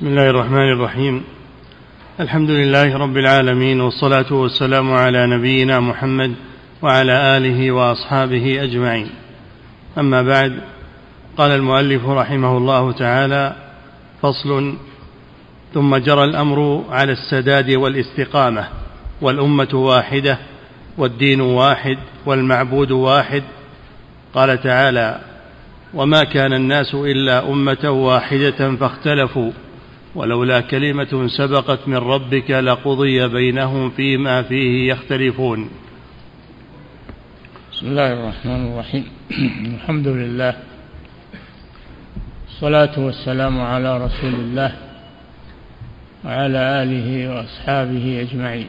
بسم الله الرحمن الرحيم. الحمد لله رب العالمين والصلاة والسلام على نبينا محمد وعلى آله وأصحابه أجمعين. أما بعد قال المؤلف رحمه الله تعالى فصل ثم جرى الأمر على السداد والاستقامة والأمة واحدة والدين واحد والمعبود واحد. قال تعالى وما كان الناس إلا أمة واحدة فاختلفوا. ولولا كلمة سبقت من ربك لقضي بينهم فيما فيه يختلفون. بسم الله الرحمن الرحيم. الحمد لله. الصلاة والسلام على رسول الله وعلى آله وأصحابه أجمعين.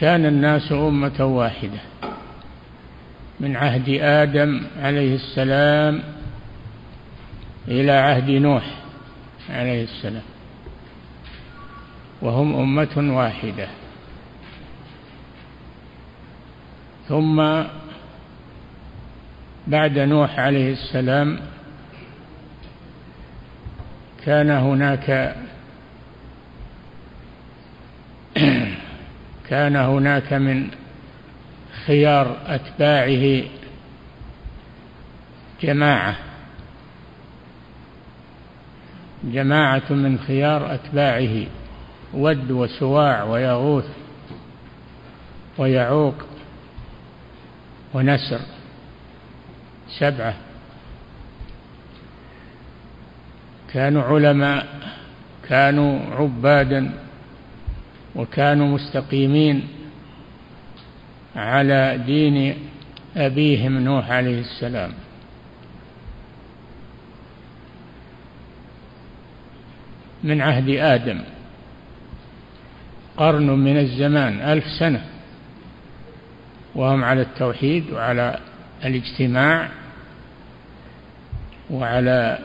كان الناس أمة واحدة. من عهد آدم عليه السلام إلى عهد نوح عليه السلام. وهم أمة واحدة. ثم بعد نوح عليه السلام كان هناك كان هناك من خيار أتباعه جماعة. جماعة من خيار أتباعه ود وسواع ويغوث ويعوق ونسر. سبعة. كانوا علماء كانوا عبادا وكانوا مستقيمين على دين أبيهم نوح عليه السلام. من عهد آدم. قرن من الزمان ألف سنة. وهم على التوحيد وعلى الاجتماع وعلى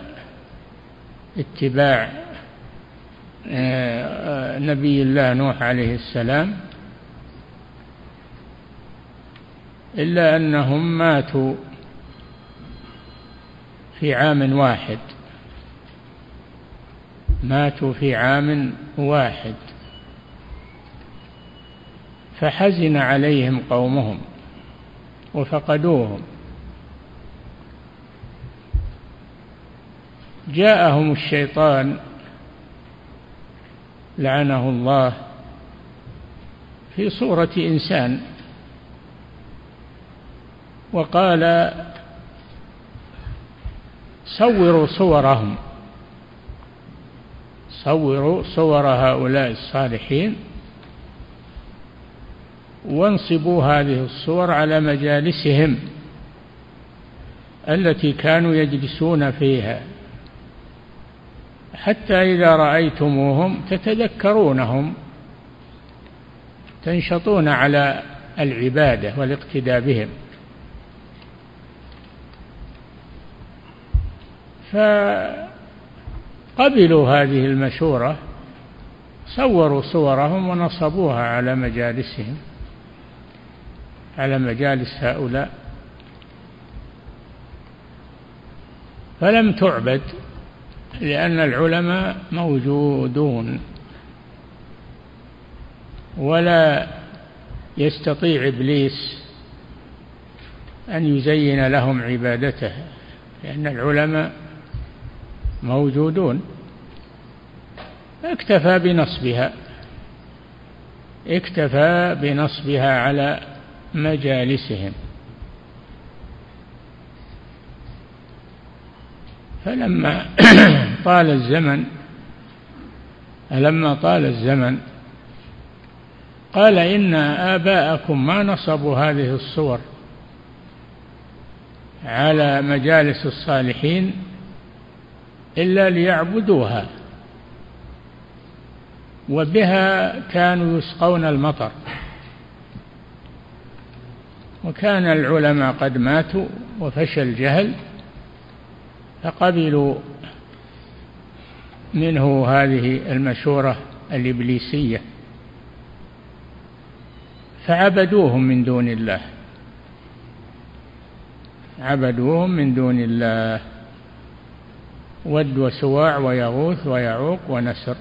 اتباع آه، نبي الله نوح عليه السلام. إلا أنهم ماتوا في عام واحد. ماتوا في عام واحد. فحزن عليهم قومهم وفقدوهم. جاءهم الشيطان لعنه الله في صورة إنسان وقال صوروا صورهم. صوروا صور هؤلاء الصالحين وانصبوا هذه الصور على مجالسهم التي كانوا يجلسون فيها. حتى إذا رأيتموهم تتذكرونهم تنشطون على العبادة والاقتداء بهم. فقبلوا هذه المشورة صوروا صورهم ونصبوها على مجالسهم على مجالس هؤلاء. فلم تعبد لأن العلماء موجودون ولا يستطيع إبليس أن يزين لهم عبادته لأن العلماء موجودون. اكتفى بنصبها. اكتفى بنصبها على مجالسهم. فلما طال الزمن لما طال الزمن قال إن آباءكم ما نصبوا هذه الصور على مجالس الصالحين إلا ليعبدوها. وبها كانوا يسقون المطر. وكان العلماء قد ماتوا وفشى الجهل فقبلوا منه هذه المشورة الإبليسية. فعبدوهم من دون الله. عبدوهم من دون الله. ود وسواع ويغوث ويعوق ونسر.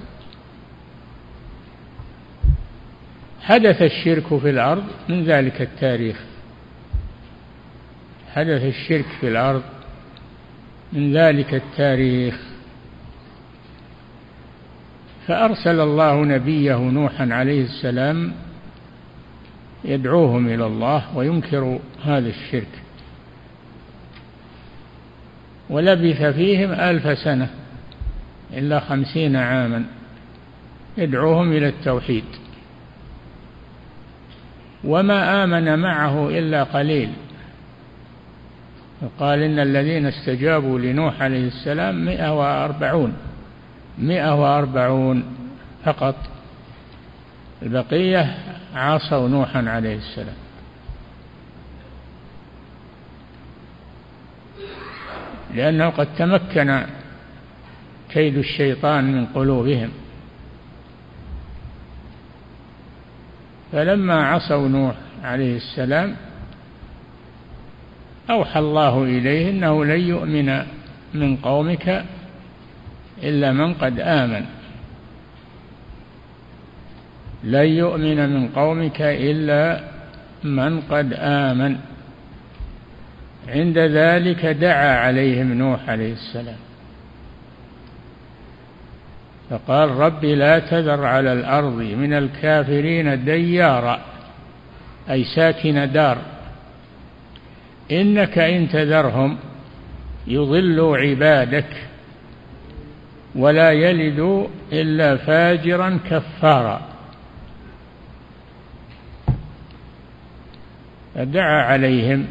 حدث الشرك في الأرض من ذلك التاريخ. حدث الشرك في الأرض من ذلك التاريخ. فأرسل الله نبيه نوحا عليه السلام يدعوهم إلى الله وينكر هذا الشرك. ولبث فيهم ألف سنة إلا خمسين عاما. يدعوهم إلى التوحيد. وما آمن معه إلا قليل. قال إن الذين استجابوا لنوح عليه السلام مئة وأربعون مئة وأربعون فقط. البقية عاصوا نوحا عليه السلام. لأنه قد تمكن كيد الشيطان من قلوبهم. فلما عصوا نوح عليه السلام أوحى الله إليه أنه لن يؤمن من قومك إلا من قد آمن. لن يؤمن من قومك إلا من قد آمن. عند ذلك دعا عليهم نوح عليه السلام. فقال رب لا تذر على الأرض من الكافرين ديارا أي ساكن دار. إنك إن تذرهم يضلوا عبادك ولا يلدوا إلا فاجرا كفارا. فدعا عليهم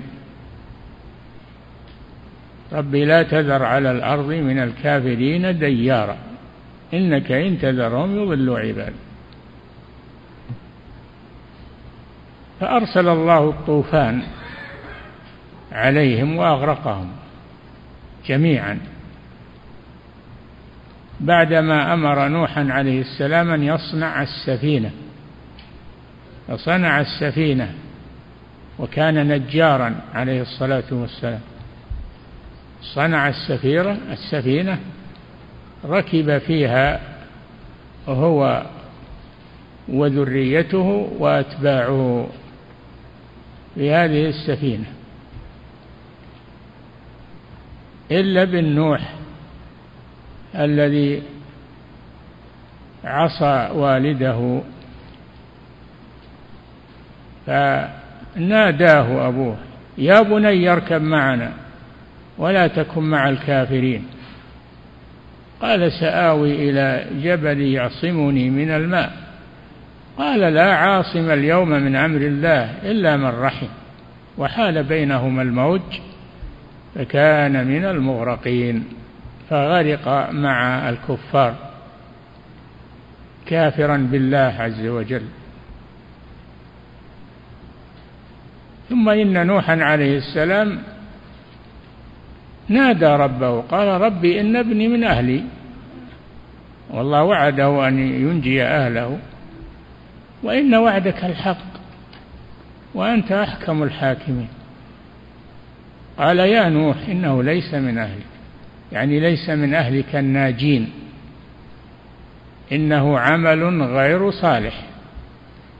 رب لا تذر على الأرض من الكافرين ديارا. إنك إن تذرهم يضلوا عبادك فأرسل الله الطوفان عليهم وأغرقهم جميعا. بعدما أمر نوحا عليه السلام أن يصنع السفينة. فصنع السفينة وكان نجارا عليه الصلاة والسلام. صنع السفيرة السفينة ركب فيها هو وذريته وأتباعه في هذه السفينة. إلا ابن نوح الذي عصى والده فناداه أبوه يا بني اركب معنا. ولا تكن مع الكافرين. قال سآوي إلى جبل يعصمني من الماء. قال لا عاصم اليوم من أمر الله إلا من رحم. وحال بينهما الموج فكان من المغرقين فغرق مع الكفار كافرا بالله عز وجل. ثم إن نوحا عليه السلام نادى ربه قال ربي إن ابني من أهلي. والله وعده أن ينجي أهله. وإن وعدك الحق وأنت أحكم الحاكمين. قال يا نوح إنه ليس من أهلك. يعني ليس من أهلك الناجين. إنه عمل غير صالح.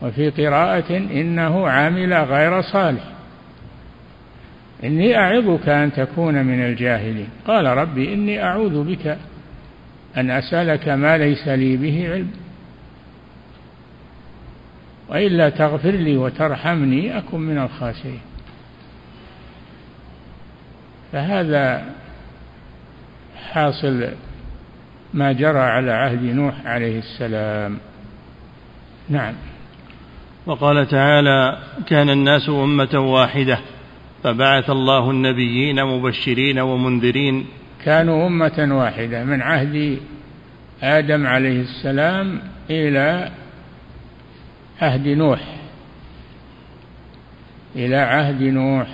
وفي قراءة إنه عمل غير صالح. إني أعظك أن تكون من الجاهلين. قال ربي إني أعوذ بك أن أسألك ما ليس لي به علم. وإلا تغفر لي وترحمني أكن من الخاسرين. فهذا حاصل ما جرى على عهد نوح عليه السلام. نعم. وقال تعالى كان الناس أمة واحدة. فبعث الله النبيين مبشرين ومنذرين. كانوا أمة واحدة من عهد آدم عليه السلام إلى عهد نوح. إلى عهد نوح.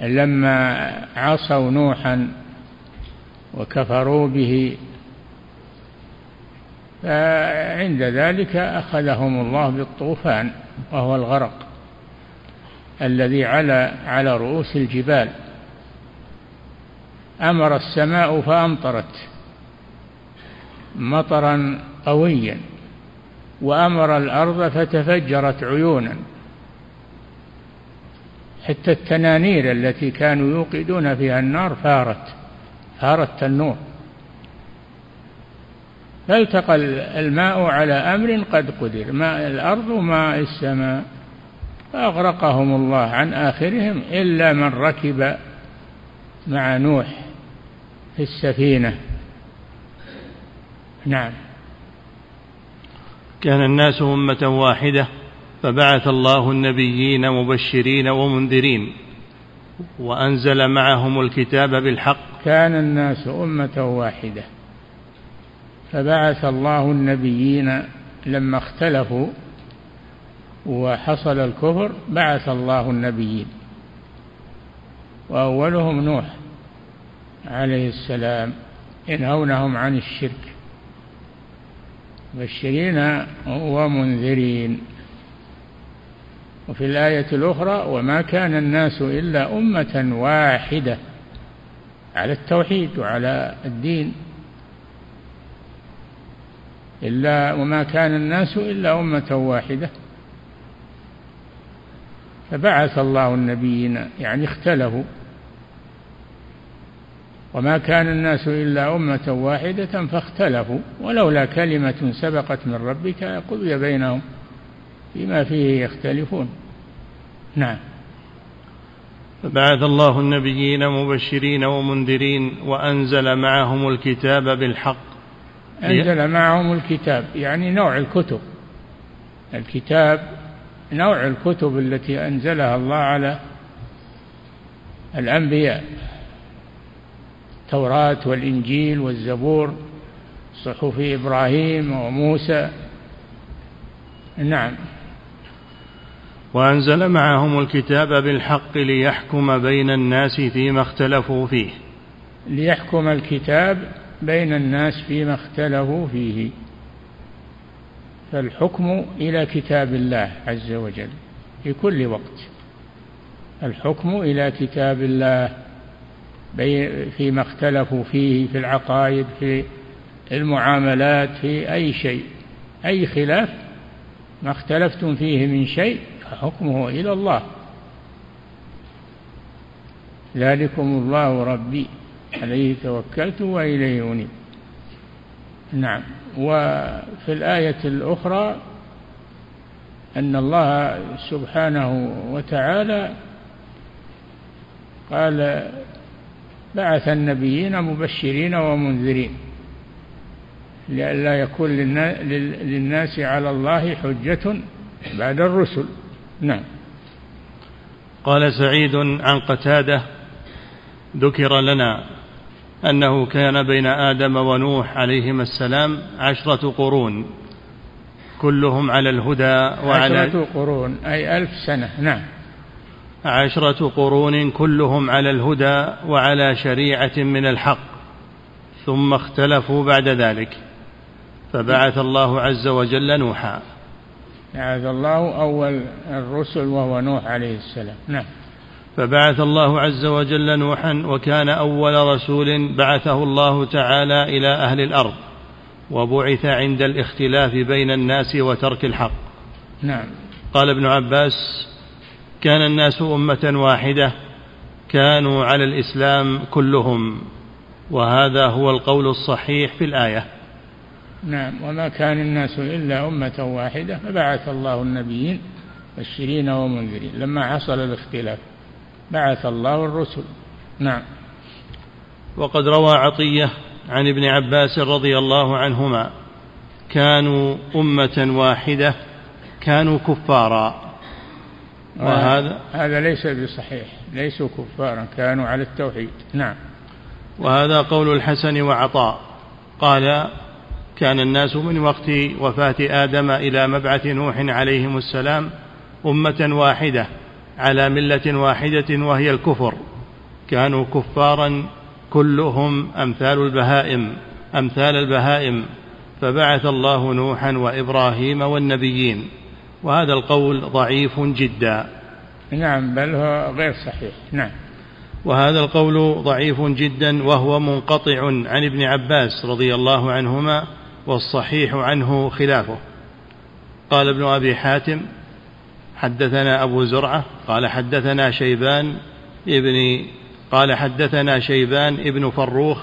لما عصوا نوحا وكفروا به فعند ذلك أخذهم الله بالطوفان وهو الغرق. الذي على على رؤوس الجبال. أمر السماء فأمطرت مطرا قويا وأمر الأرض فتفجرت عيونا. حتى التنانير التي كانوا يوقدون فيها النار فارت فارت تنور فالتقى الماء على أمر قد قدر ماء الأرض وماء السماء. فأغرقهم الله عن آخرهم إلا من ركب مع نوح في السفينة. نعم. كان الناس أمة واحدة فبعث الله النبيين مبشرين ومنذرين وأنزل معهم الكتاب بالحق. كان الناس أمة واحدة فبعث الله النبيين لما اختلفوا وحصل الكفر بعث الله النبيين وأولهم نوح عليه السلام ينهونهم عن الشرك مبشرين ومنذرين. وفي الآية الأخرى وما كان الناس إلا أمة واحدة على التوحيد وعلى الدين. إلا وما كان الناس إلا أمة واحدة. فبعث الله النبيين يعني اختلفوا. وما كان الناس إلا أمة واحدة فاختلفوا ولولا كلمة سبقت من ربك قضي بينهم فيما فيه يختلفون. نعم. فبعث الله النبيين مبشرين ومنذرين وأنزل معهم الكتاب بالحق. أنزل معهم الكتاب يعني نوع الكتب. الكتاب نوع الكتب التي أنزلها الله على الأنبياء. التوراة والإنجيل والزبور صحف إبراهيم وموسى. نعم. وأنزل معهم الكتاب بالحق ليحكم بين الناس فيما اختلفوا فيه. ليحكم الكتاب بين الناس فيما اختلفوا فيه. فالحكم إلى كتاب الله عز وجل في كل وقت. الحكم إلى كتاب الله فيما اختلفوا فيه في العقائد في المعاملات في أي شيء أي خلاف ما اختلفتم فيه من شيء فحكمه إلى الله. ذلكم الله ربي عليه توكلت وإليه أنيب. نعم. وفي الآية الأخرى أن الله سبحانه وتعالى قال بعث النبيين مبشرين ومنذرين لئلا يكون للناس على الله حجة بعد الرسل. نعم. قال سعيد عن قتادة ذكر لنا أنه كان بين آدم ونوح عليهما السلام عشرة قرون. كلهم على الهدى وعلى عشرة قرون أي ألف سنة نعم. عشرة قرون كلهم على الهدى وعلى شريعة من الحق ثم اختلفوا بعد ذلك. فبعث الله عز وجل نوحا. بعث الله أول الرسل وهو نوح عليه السلام نعم. فبعث الله عز وجل نوحا وكان أول رسول بعثه الله تعالى إلى أهل الأرض وبعث عند الاختلاف بين الناس وترك الحق. نعم. قال ابن عباس كان الناس أمة واحدة كانوا على الإسلام كلهم وهذا هو القول الصحيح في الآية. نعم. وما كان الناس إلا أمة واحدة فبعث الله النبيين بشرين ومنذرين لما حصل الاختلاف. بعث الله الرسل. نعم. وقد روى عطية عن ابن عباس رضي الله عنهما كانوا أمة واحدة كانوا كفارا. وهذا هذا ليس بصحيح. ليسوا كفارا كانوا على التوحيد. نعم. وهذا قول الحسن وعطاء. قال كان الناس من وقت وفاة آدم إلى مبعث نوح عليهم السلام أمة واحدة على ملة واحدة وهي الكفر. كانوا كفارا كلهم أمثال البهائم أمثال البهائم. فبعث الله نوحا وإبراهيم والنبيين. وهذا القول ضعيف جدا. نعم بل هو غير صحيح. نعم. وهذا القول ضعيف جدا وهو منقطع عن ابن عباس رضي الله عنهما والصحيح عنه خلافه. قال ابن أبي حاتم حدثنا أبو زرعة قال حدثنا شيبان ابن قال حدثنا شيبان ابن فروخ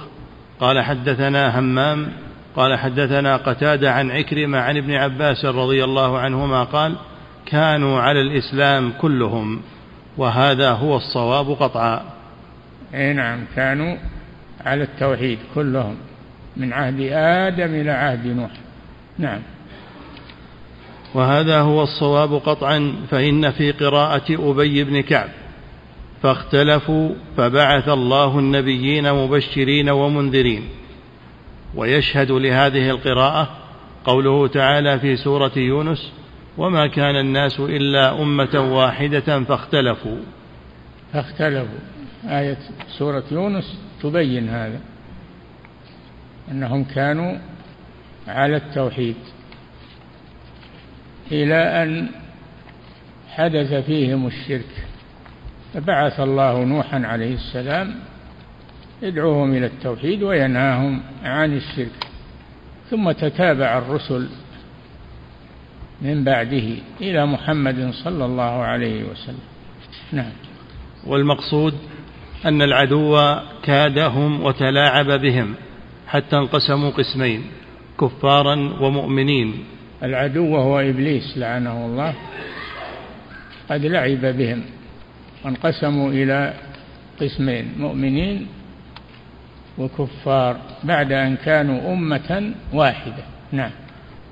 قال حدثنا همام قال حدثنا قتادة عن عكرمة عن ابن عباس رضي الله عنهما قال كانوا على الإسلام كلهم وهذا هو الصواب قطعا. أي نعم كانوا على التوحيد كلهم من عهد آدم إلى عهد نوح. نعم. وهذا هو الصواب قطعا فإن في قراءة أبي بن كعب. فاختلفوا فبعث الله النبيين مبشرين ومنذرين. ويشهد لهذه القراءة قوله تعالى في سورة يونس وما كان الناس إلا أمة واحدة فاختلفوا. فاختلفوا. آية سورة يونس تبين هذا أنهم كانوا على التوحيد. إلى أن حدث فيهم الشرك فبعث الله نوحا عليه السلام يدعوهم إلى التوحيد وينهاهم عن الشرك ثم تتابع الرسل من بعده إلى محمد صلى الله عليه وسلم. نعم. والمقصود أن العدو كادهم وتلاعب بهم حتى انقسموا قسمين كفارا ومؤمنين. العدو هو إبليس لعنه الله. قد لعب بهم. وانقسموا إلى قسمين مؤمنين وكفار بعد أن كانوا أمة واحدة. نعم.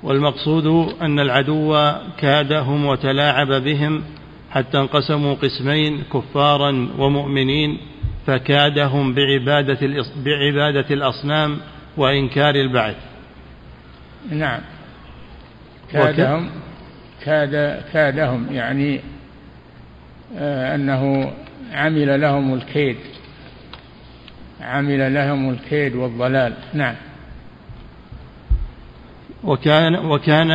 والمقصود أن العدو كادهم وتلاعب بهم حتى انقسموا قسمين كفارا ومؤمنين فكادهم بعبادة بعبادة الأصنام وإنكار البعث. نعم. كادهم كاد كادهم يعني آه، أنه عمل لهم الكيد. عمل لهم الكيد والضلال. نعم. وكان وكان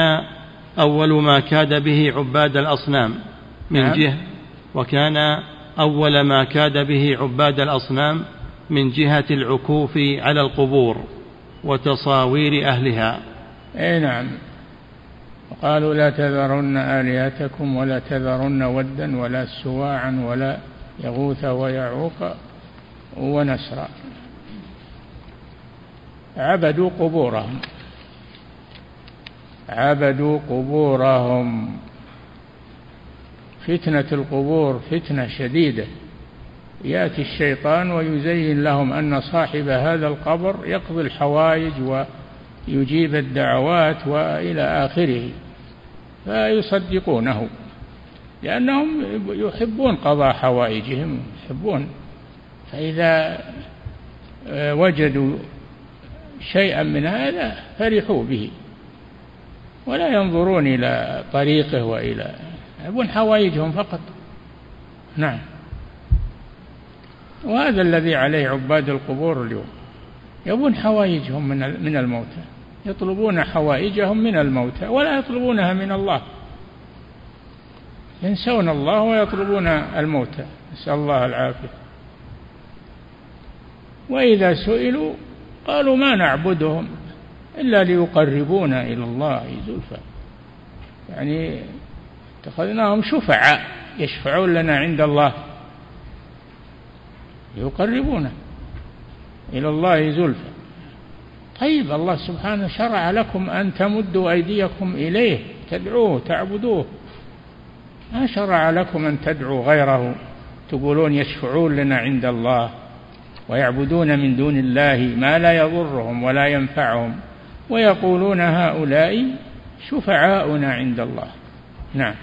أول ما كاد به عباد الأصنام من نعم. جهة وكان أول ما كاد به عباد الأصنام من جهة العكوف على القبور وتصاوير أهلها. أي نعم. وقالوا لا تذرن آلهتكم ولا تذرن ودا ولا سواعا ولا يغوث ويعوق ونسرا. عبدوا قبورهم. عبدوا قبورهم. فتنة القبور فتنة شديدة. يأتي الشيطان ويزين لهم أن صاحب هذا القبر يقضي الحوائج ويجيب الدعوات وإلى آخره فيصدقونه لأنهم يحبون قضاء حوائجهم يحبون. فإذا آه، وجدوا شيئا من هذا فرحوا به. ولا ينظرون إلى طريقه وإلى يحبون حوائجهم فقط. نعم. وهذا الذي عليه عباد القبور اليوم يبون حوائجهم من من الموتى. يطلبون حوائجهم من الموتى ولا يطلبونها من الله. ينسون الله ويطلبون الموتى. نسأل الله العافية. وإذا سئلوا قالوا ما نعبدهم إلا ليقربونا إلى الله زلفى. يعني اتخذناهم شفعاء يشفعون لنا عند الله. يقربونا إلى الله زلفى. طيب الله سبحانه شرع لكم أن تمدوا أيديكم إليه تدعوه تعبدوه. ما شرع لكم أن تدعوا غيره؟ تقولون يشفعون لنا عند الله ويعبدون من دون الله ما لا يضرهم ولا ينفعهم ويقولون هؤلاء شفعاؤنا عند الله. نعم.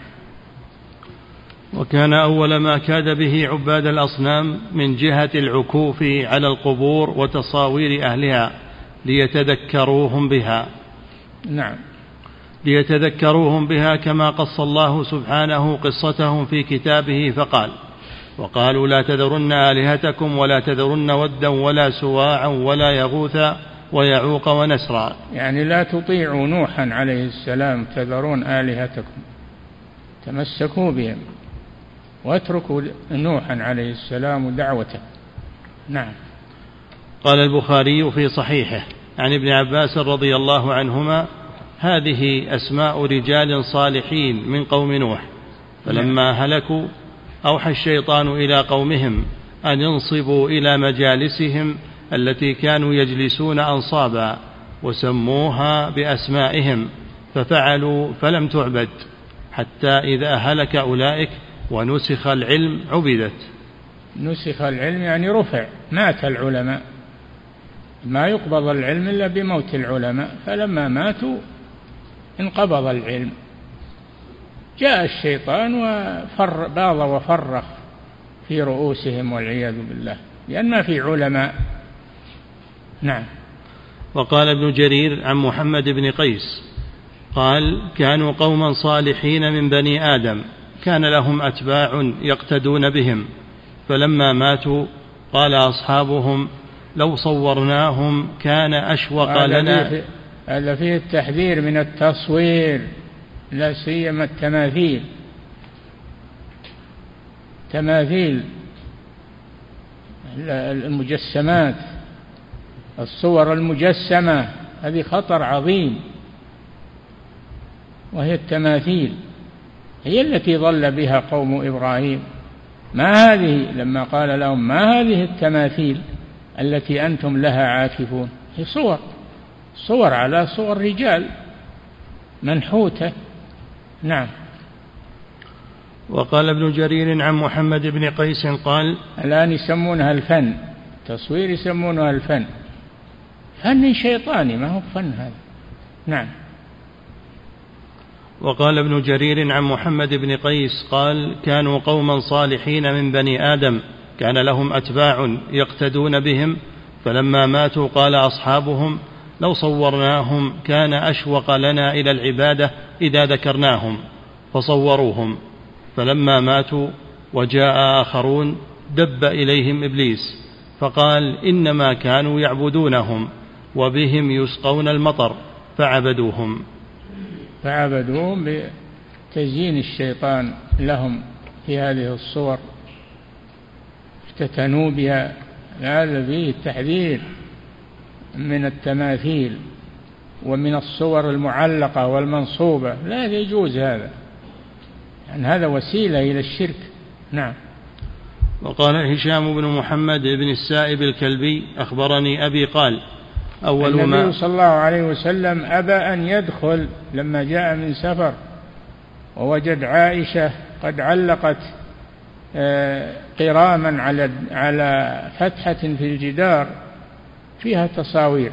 وكان أول ما كاد به عباد الأصنام من جهة العكوف على القبور وتصاوير أهلها. ليتذكروهم بها. نعم. ليتذكروهم بها كما قص الله سبحانه قصتهم في كتابه فقال وقالوا لا تذرن آلهتكم ولا تذرن ودا ولا سواعا ولا يغوث ويعوق ونسرا. يعني لا تطيعوا نوحا عليه السلام تذرون آلهتكم. تمسكوا بهم. واتركوا نوحا عليه السلام دعوته. نعم. قال البخاري في صحيحه عن ابن عباس رضي الله عنهما هذه أسماء رجال صالحين من قوم نوح فلما هلكوا أوحى الشيطان إلى قومهم أن ينصبوا إلى مجالسهم التي كانوا يجلسون أنصابا وسموها بأسمائهم ففعلوا فلم تعبد حتى إذا هلك أولئك ونسخ العلم عبدت. نسخ العلم يعني رفع مات العلماء. ما يقبض العلم إلا بموت العلماء فلما ماتوا انقبض العلم. جاء الشيطان وفر باض وفرخ في رؤوسهم والعياذ بالله لأن ما في علماء. نعم. وقال ابن جرير عن محمد بن قيس قال كانوا قوما صالحين من بني آدم كان لهم أتباع يقتدون بهم فلما ماتوا قال أصحابهم لو صورناهم كان أشوق لنا. هذا فيه التحذير من التصوير لا سيما التماثيل. تماثيل المجسمات الصور المجسمة هذه خطر عظيم. وهي التماثيل هي التي ضل بها قوم إبراهيم. ما هذه؟ لما قال لهم ما هذه التماثيل؟ التي أنتم لها عاكفون. هي صور صور على صور رجال منحوتة. نعم. وقال ابن جرير عن محمد بن قيس قال الآن يسمونها الفن تصوير يسمونها الفن. فن شيطاني ما هو فن هذا. نعم. وقال ابن جرير عن محمد بن قيس قال كانوا قوما صالحين من بني آدم. كان لهم أتباع يقتدون بهم فلما ماتوا قال أصحابهم لو صورناهم كان أشوق لنا إلى العبادة إذا ذكرناهم. فصوروهم. فلما ماتوا وجاء آخرون دب إليهم إبليس فقال إنما كانوا يعبدونهم وبهم يسقون المطر فعبدوهم. فعبدوهم بتزيين الشيطان لهم في هذه الصور. افتتنوا بها هذا فيه التحذير من التماثيل ومن الصور المعلقة والمنصوبة. لا يجوز هذا. يعني هذا وسيلة إلى الشرك. نعم. وقال هشام بن محمد بن السائب الكلبي أخبرني أبي قال أول النبي ما صلى الله عليه وسلم أبى أن يدخل لما جاء من سفر ووجد عائشة قد علقت قراما على على فتحة في الجدار فيها تصاوير.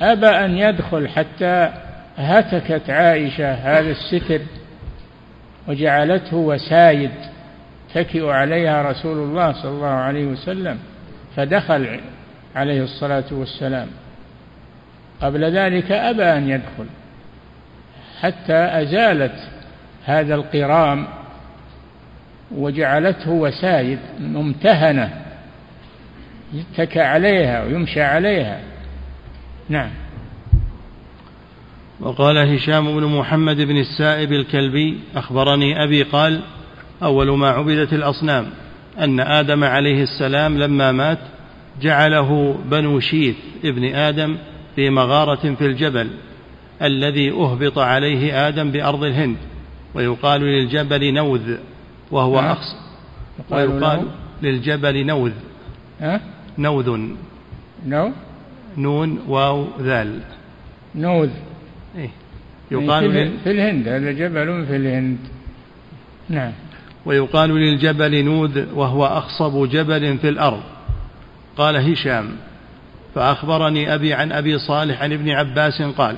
أبى أن يدخل حتى هتكت عائشة هذا الستر وجعلته وسايد تكئ عليها رسول الله صلى الله عليه وسلم فدخل عليه الصلاة والسلام. قبل ذلك أبى أن يدخل حتى أزالت هذا القرام وجعلته وسايد ممتهنة يتكى عليها ويمشى عليها. نعم. وقال هشام بن محمد بن السائب الكلبي أخبرني أبي قال أول ما عبدت الأصنام أن آدم عليه السلام لما مات جعله بنو شيث ابن آدم في مغارة في الجبل الذي أهبط عليه آدم بأرض الهند ويقال للجبل نوذ. وهو أقصى ويقال للجبل نوذ. نوذ. نو؟ نون واو ذال. نوذ. إيه. يقال في, في الهند هذا جبل في الهند. نعم. ويقال للجبل نوذ وهو أخصب جبل في الأرض. قال هشام فأخبرني أبي عن أبي صالح عن ابن عباس قال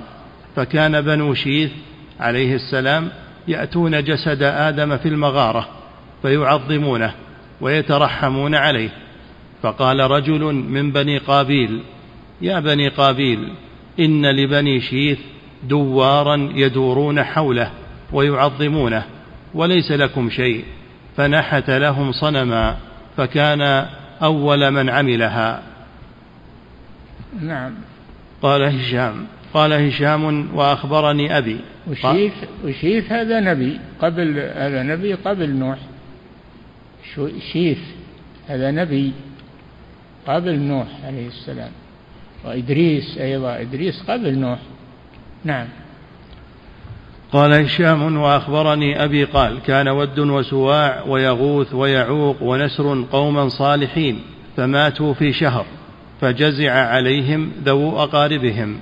فكان بنو شيث عليه السلام يأتون جسد آدم في المغارة. فيعظمونه ويترحمون عليه. فقال رجل من بني قابيل يا بني قابيل إن لبني شيث دوارا يدورون حوله ويعظمونه وليس لكم شيء. فنحت لهم صنما فكان أول من عملها. نعم. قال هشام قال هشام وأخبرني أبي. وشيث وشيث هذا نبي قبل هذا نبي قبل نوح. شيث هذا نبي قبل نوح عليه السلام وإدريس أيضا إدريس قبل نوح. نعم. قال هشام وأخبرني أبي قال كان ود وسواع ويغوث ويعوق ونسر قوما صالحين فماتوا في شهر فجزع عليهم ذو أقاربهم.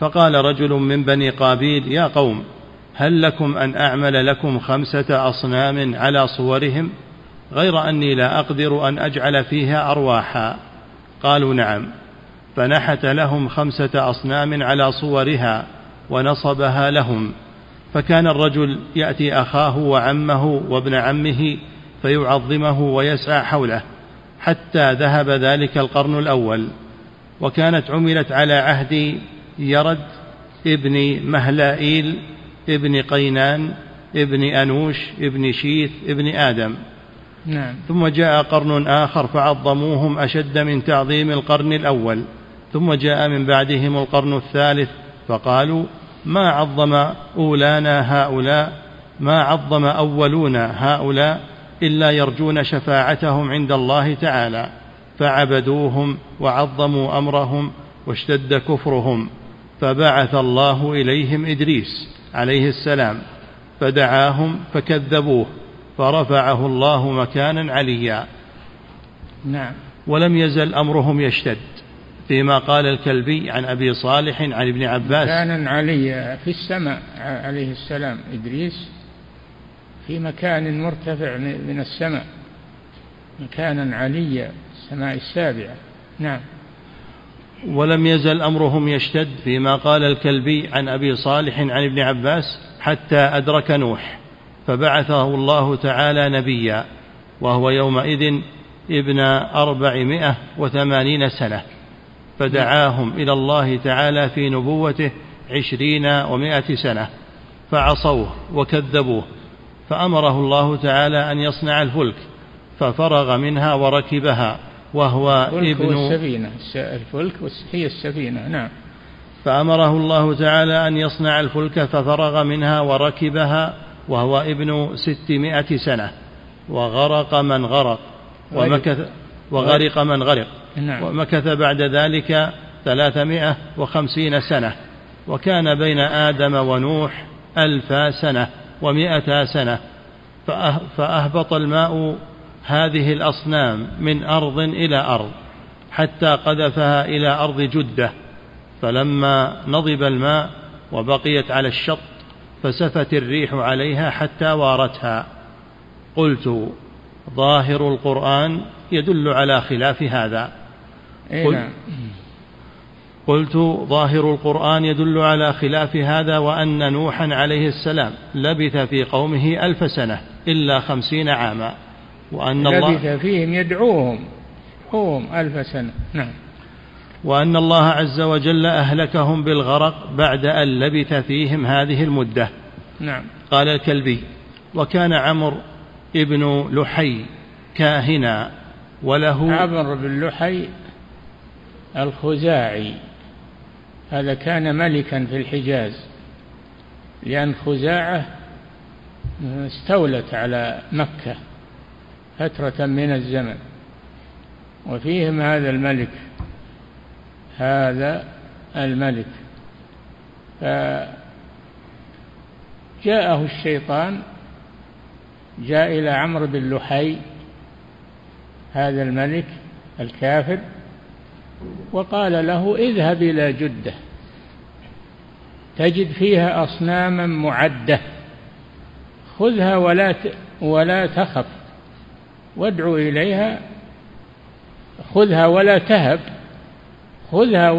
فقال رجل من بني قابيل يا قوم هل لكم أن أعمل لكم خمسة أصنام على صورهم؟ غير أني لا أقدر أن أجعل فيها أرواحا. قالوا نعم. فنحت لهم خمسة أصنام على صورها ونصبها لهم. فكان الرجل يأتي أخاه وعمه وابن عمه فيعظمه ويسعى حوله حتى ذهب ذلك القرن الأول. وكانت عملت على عهد يرد ابن مهلائيل ابن قينان ابن أنوش ابن شيث ابن آدم. نعم. ثم جاء قرن آخر فعظموهم أشد من تعظيم القرن الأول. ثم جاء من بعدهم القرن الثالث فقالوا ما عظم أولانا هؤلاء؟ ما عظم أولونا هؤلاء إلا يرجون شفاعتهم عند الله تعالى. فعبدوهم وعظموا أمرهم واشتد كفرهم. فبعث الله إليهم إدريس عليه السلام. فدعاهم فكذبوه. فرفعه الله مكانا عليا. نعم. ولم يزل أمرهم يشتد فيما قال الكلبي عن أبي صالح عن ابن عباس. مكانا عليا في السماء عليه السلام إدريس في مكان مرتفع من السماء مكانا عليا السماء السابعة. نعم. ولم يزل أمرهم يشتد فيما قال الكلبي عن أبي صالح عن ابن عباس حتى أدرك نوح. فبعثه الله تعالى نبيا وهو يومئذ ابن أربعمائة وثمانين سنة. فدعاهم إلى الله تعالى في نبوته عشرين ومائة سنة. فعصوه وكذبوه فأمره الله تعالى أن يصنع الفلك ففرغ منها وركبها وهو الفلك ابن والسفينة الفلك هي السفينة نعم. فأمره الله تعالى أن يصنع الفلك ففرغ منها وركبها وهو ابن ستمائة سنة. وغرق من غرق. ومكث وغرق من غرق. نعم. ومكث بعد ذلك ثلاثمائة وخمسين سنة. وكان بين آدم ونوح ألف سنة ومائة سنة. فأهبط الماء هذه الأصنام من أرض إلى أرض حتى قذفها إلى أرض جدة. فلما نضب الماء وبقيت على الشط فسفت الريح عليها حتى وارتها. قلت ظاهر القرآن يدل على خلاف هذا. قل نعم. قلت ظاهر القرآن يدل على خلاف هذا وأن نوحا عليه السلام لبث في قومه ألف سنة إلا خمسين عاما وأن الله لبث فيهم يدعوهم يدعوهم ألف سنة. نعم. وأن الله عز وجل أهلكهم بالغرق بعد أن لبث فيهم هذه المدة. نعم. قال الكلبي وكان عمرو ابن لحي كاهنا وله عمرو بن لحي الخزاعي. هذا كان ملكا في الحجاز لأن خزاعة استولت على مكة فترة من الزمن وفيهم هذا الملك هذا الملك. فجاءه الشيطان جاء إلى عمرو بن لحي هذا الملك الكافر وقال له اذهب إلى جدة تجد فيها أصناما معدة خذها ولا ولا تخف وادعو إليها خذها ولا تهب. خذها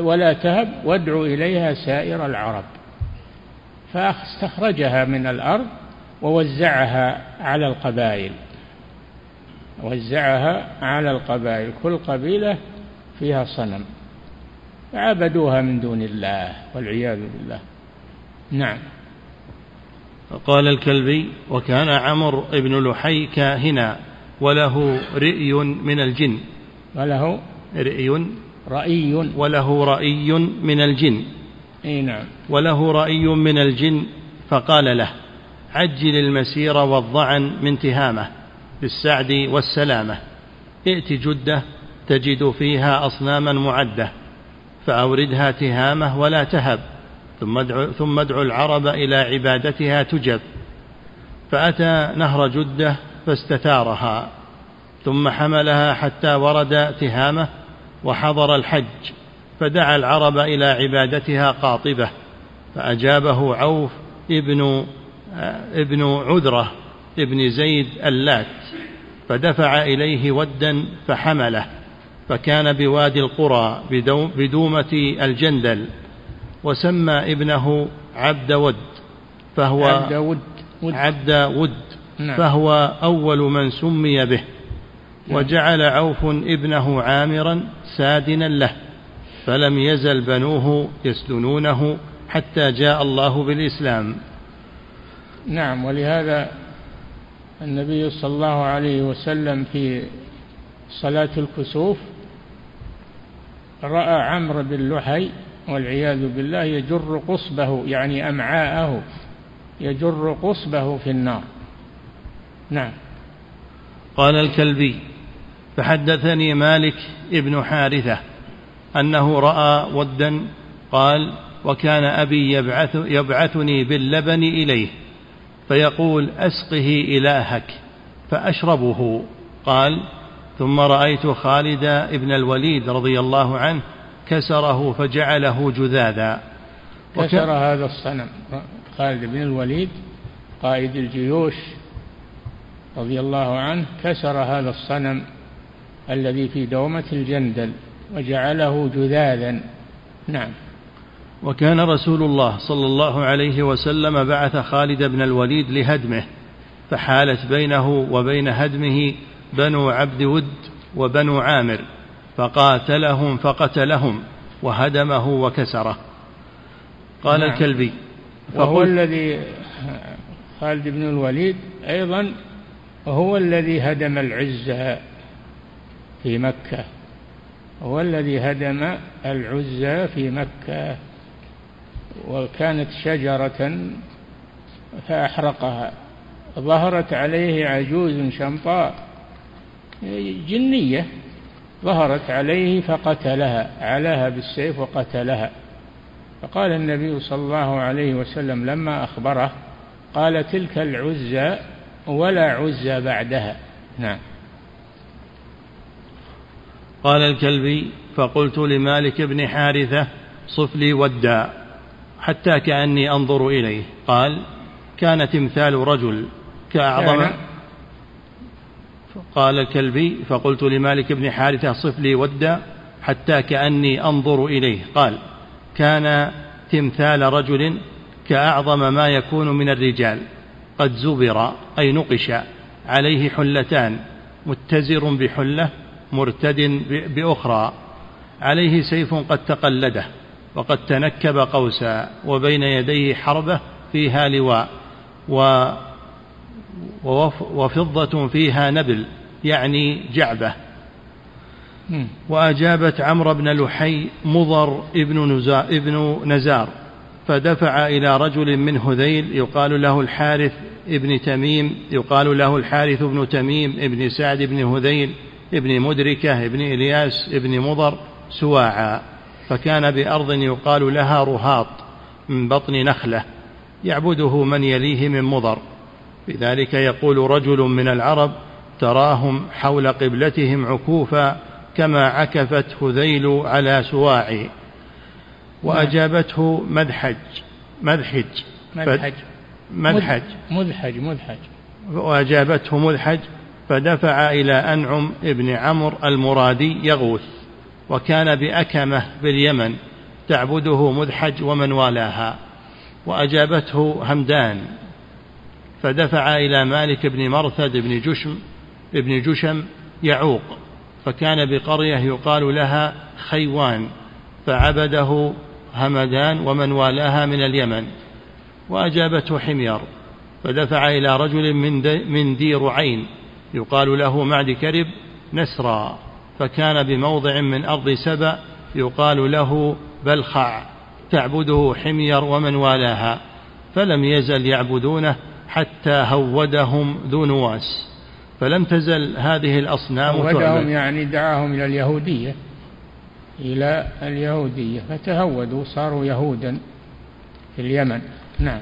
ولا تهب وادعو إليها سائر العرب. فاستخرجها من الأرض ووزعها على القبائل. وزعها على القبائل. كل قبيلة فيها صنم. فعبدوها من دون الله والعياذ بالله. نعم. قال الكلبي وكان عمرو بن لحي كاهنا وله رئي من الجن. وله رئي رأي. وله رأي من الجن. إي نعم. وله رأي من الجن فقال له عجل المسير والضعن من تهامه بالسعد والسلامة. ائت جدة تجد فيها أصناما معدة فأوردها تهامة ولا تهب ثم ادعو, ثم ادعو العرب إلى عبادتها تجب. فأتى نهر جدة فاستثارها ثم حملها حتى ورد تهامة وحضر الحج فدعا العرب إلى عبادتها قاطبة فأجابه عوف ابن ابن عذرة ابن زيد اللات فدفع إليه ودا فحمله فكان بوادي القرى بدومة الجندل وسمى ابنه عبد ود فهو عبد ود, ود. عبد ود نعم. فهو أول من سمي به. وجعل عوف ابنه عامرا سادنا له فلم يزل بنوه يسدنونه حتى جاء الله بالإسلام. نعم ولهذا النبي صلى الله عليه وسلم في صلاة الكسوف رأى عمرو بن لحي والعياذ بالله يجر قصبه يعني أمعاءه يجر قصبه في النار. نعم. قال الكلبي فحدثني مالك ابن حارثة أنه رأى ودا قال وكان أبي يبعث يبعثني باللبن إليه فيقول أسقه إلهك فأشربه. قال ثم رأيت خالد بن الوليد رضي الله عنه كسره فجعله جذاذا. كسر هذا الصنم. خالد بن الوليد قائد الجيوش رضي الله عنه كسر هذا الصنم. الذي في دومة الجندل وجعله جذاذا. نعم. وكان رسول الله صلى الله عليه وسلم بعث خالد بن الوليد لهدمه فحالت بينه وبين هدمه بنو عبد ود وبنو عامر فقاتلهم فقتلهم وهدمه وكسره. قال نعم. الكلبي وهو الذي خالد بن الوليد أيضا هو الذي هدم العزة. في مكة. هو الذي هدم العزى في مكة. وكانت شجرة فأحرقها. ظهرت عليه عجوز شمطاء. جنية. ظهرت عليه فقتلها علاها بالسيف وقتلها. فقال النبي صلى الله عليه وسلم لما أخبره قال تلك العزى ولا عزى بعدها. نعم. قال الكلبي فقلت لمالك بن حارثة صف لي ودا حتى كأني أنظر إليه. قال كان تمثال رجل كأعظم. قال الكلبي فقلت لمالك بن حارثة صف لي ودا حتى كأني أنظر إليه. قال كان تمثال رجل كأعظم ما يكون من الرجال. قد زبر أي نقش عليه حلتان متزر بحلة مرتد بأخرى. عليه سيف قد تقلده وقد تنكب قوسا وبين يديه حربة فيها لواء و وفضة فيها نبل يعني جعبة. وأجابت عمرو بن لحي مضر ابن, نزار, ابن نزار فدفع إلى رجل من هذيل يقال له الحارث ابن تميم يقال له الحارث بن تميم ابن سعد بن هذيل ابن مدركة ابن إلياس ابن مضر سواعا فكان بأرض يقال لها رهاط من بطن نخلة يعبده من يليه من مضر. بذلك يقول رجل من العرب تراهم حول قبلتهم عكوفا كما عكفت هذيل على سواعي. وأجابته مدحج مدحج مدحج. مدحج. مدحج مدحج. وأجابته مدحج فدفع إلى أنعم ابن عمرو المرادي يغوث وكان بأكمة باليمن تعبده مدحج ومن والاها وأجابته همدان. فدفع إلى مالك بن مرثد بن جشم ابن جشم يعوق فكان بقرية يقال لها خيوان فعبده همدان ومن والاها من اليمن وأجابته حمير. فدفع إلى رجل من من دي رعين يقال له معد كرب نسرا فكان بموضع من أرض سبأ يقال له بلخع تعبده حمير ومن والاها فلم يزل يعبدونه حتى هودهم ذو نواس. فلم تزل هذه الأصنام هودهم يعني دعاهم إلى اليهودية إلى اليهودية فتهودوا صاروا يهودا في اليمن. نعم.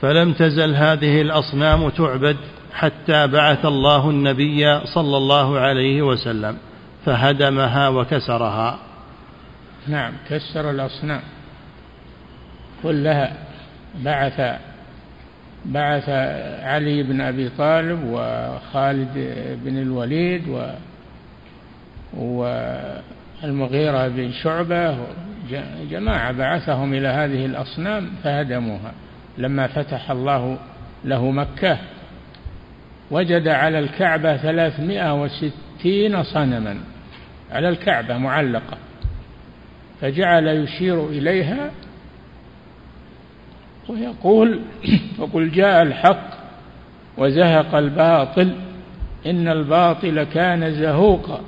فلم تزل هذه الأصنام تعبد. حتى بعث الله النبي صلى الله عليه وسلم فهدمها وكسرها. نعم كسر الأصنام. كلها بعث بعث علي بن أبي طالب وخالد بن الوليد و والمغيرة بن شعبة جماعة بعثهم إلى هذه الأصنام فهدموها. لما فتح الله له مكة وجد على الكعبة ثلاثمائة وستين صنما. على الكعبة معلقة. فجعل يشير إليها ويقول وقل جاء الحق وزهق الباطل. إن الباطل كان زهوقا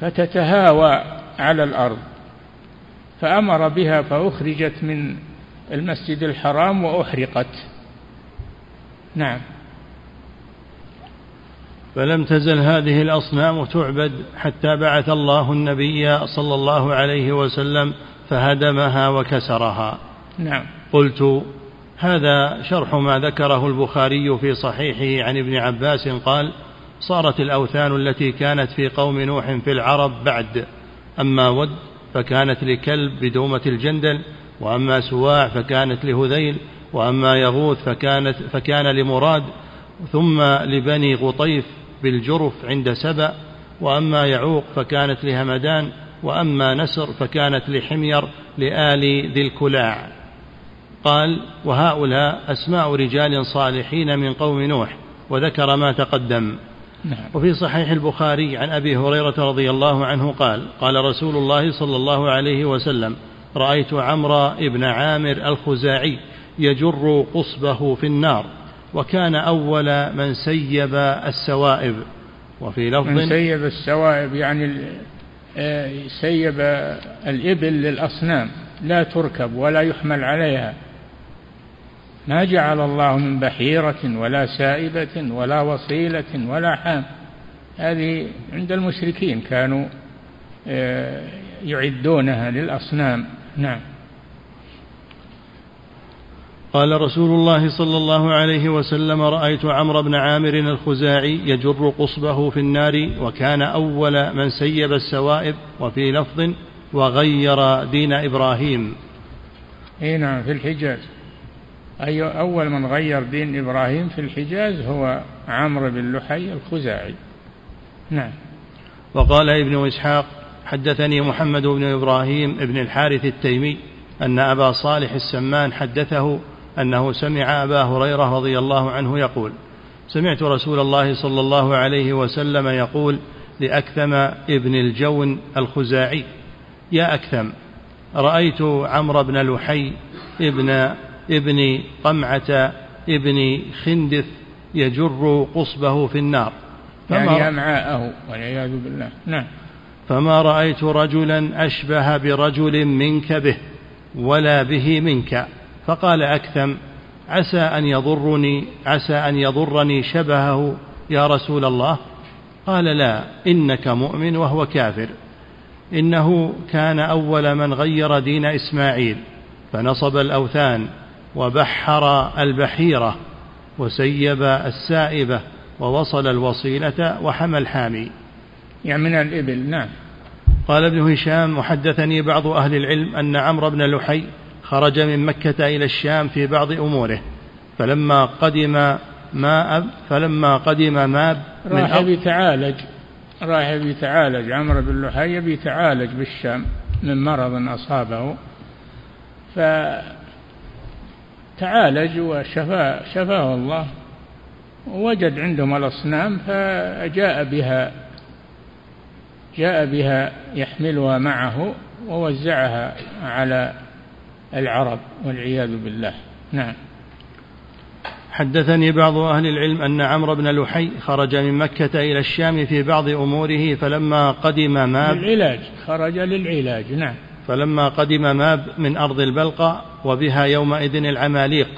فتتهاوى على الأرض. فأمر بها فأخرجت من المسجد الحرام وأحرقت. نعم. فلم تزل هذه الأصنام تعبد حتى بعث الله النبي صلى الله عليه وسلم فهدمها وكسرها. نعم. قلت هذا شرح ما ذكره البخاري في صحيحه عن ابن عباس قال صارت الأوثان التي كانت في قوم نوح في العرب بعد أما ود فكانت لكلب بدومة الجندل وأما سواع فكانت لهذيل وأما يغوث فكانت فكان لمراد ثم لبني غطيف بالجرف عند سبأ وأما يعوق فكانت لهمدان وأما نسر فكانت لحمير لآل ذي الكلاع. قال وهؤلاء أسماء رجال صالحين من قوم نوح وذكر ما تقدم. نعم. وفي صحيح البخاري عن أبي هريرة رضي الله عنه قال قال رسول الله صلى الله عليه وسلم رأيت عمرو بن عامر الخزاعي يجر قصبه في النار. وكان أول من سيب السوائب. وفي لفظ من سيب السوائب يعني آه، سيب الإبل للأصنام لا تركب ولا يحمل عليها. ما جعل الله من بحيرة ولا سائبة ولا وصيلة ولا حام. هذه عند المشركين كانوا آه، يعدونها للأصنام. نعم. قال رسول الله صلى الله عليه وسلم رأيت عمرو بن عامر الخزاعي يجر قصبه في النار وكان أول من سيب السوائب وفي لفظ وغير دين إبراهيم. إي نعم في الحجاز. أي أول من غير دين إبراهيم في الحجاز هو عمرو بن لحي الخزاعي. نعم. وقال ابن إسحاق حدثني محمد بن إبراهيم بن الحارث التيمي أن أبا صالح السمان حدثه أنه سمع أبا هريرة رضي الله عنه يقول سمعت رسول الله صلى الله عليه وسلم يقول لأكثم ابن الجون الخزاعي يا أكثم رأيت عمرو بن لحي ابن ابن قمعة ابن خندث يجر قصبه في النار. يعني أمعاءه والعياذ بالله. نعم. فما رأيت رجلا أشبه برجل منك به ولا به منك. فقال أكثم عسى أن يضرني عسى أن يضرني شبهه يا رسول الله. قال لا إنك مؤمن وهو كافر. إنه كان أول من غير دين إسماعيل فنصب الأوثان وبحر البحيرة وسيب السائبة ووصل الوصيلة وحمى الحامي. يعني من الإبل نعم. قال ابن هشام وحدثني بعض أهل العلم أن عمرو بن لحي خرج من مكة إلى الشام في بعض أموره. فلما قدم ماء فلما قدم ماب راح بيتعالج راح بيتعالج عمرو بن لحي بيتعالج بالشام من مرض أصابه. فتعالج وشفاه شفاه الله. ووجد عندهم الأصنام فجاء بها جاء بها يحملها معه ووزعها على العرب والعياذ بالله. نعم. حدثني بعض أهل العلم أن عمرو بن لحي خرج من مكة إلى الشام في بعض أموره فلما قدم ماب للعلاج خرج للعلاج نعم. فلما قدم ماب من أرض البلقى وبها يومئذ العماليق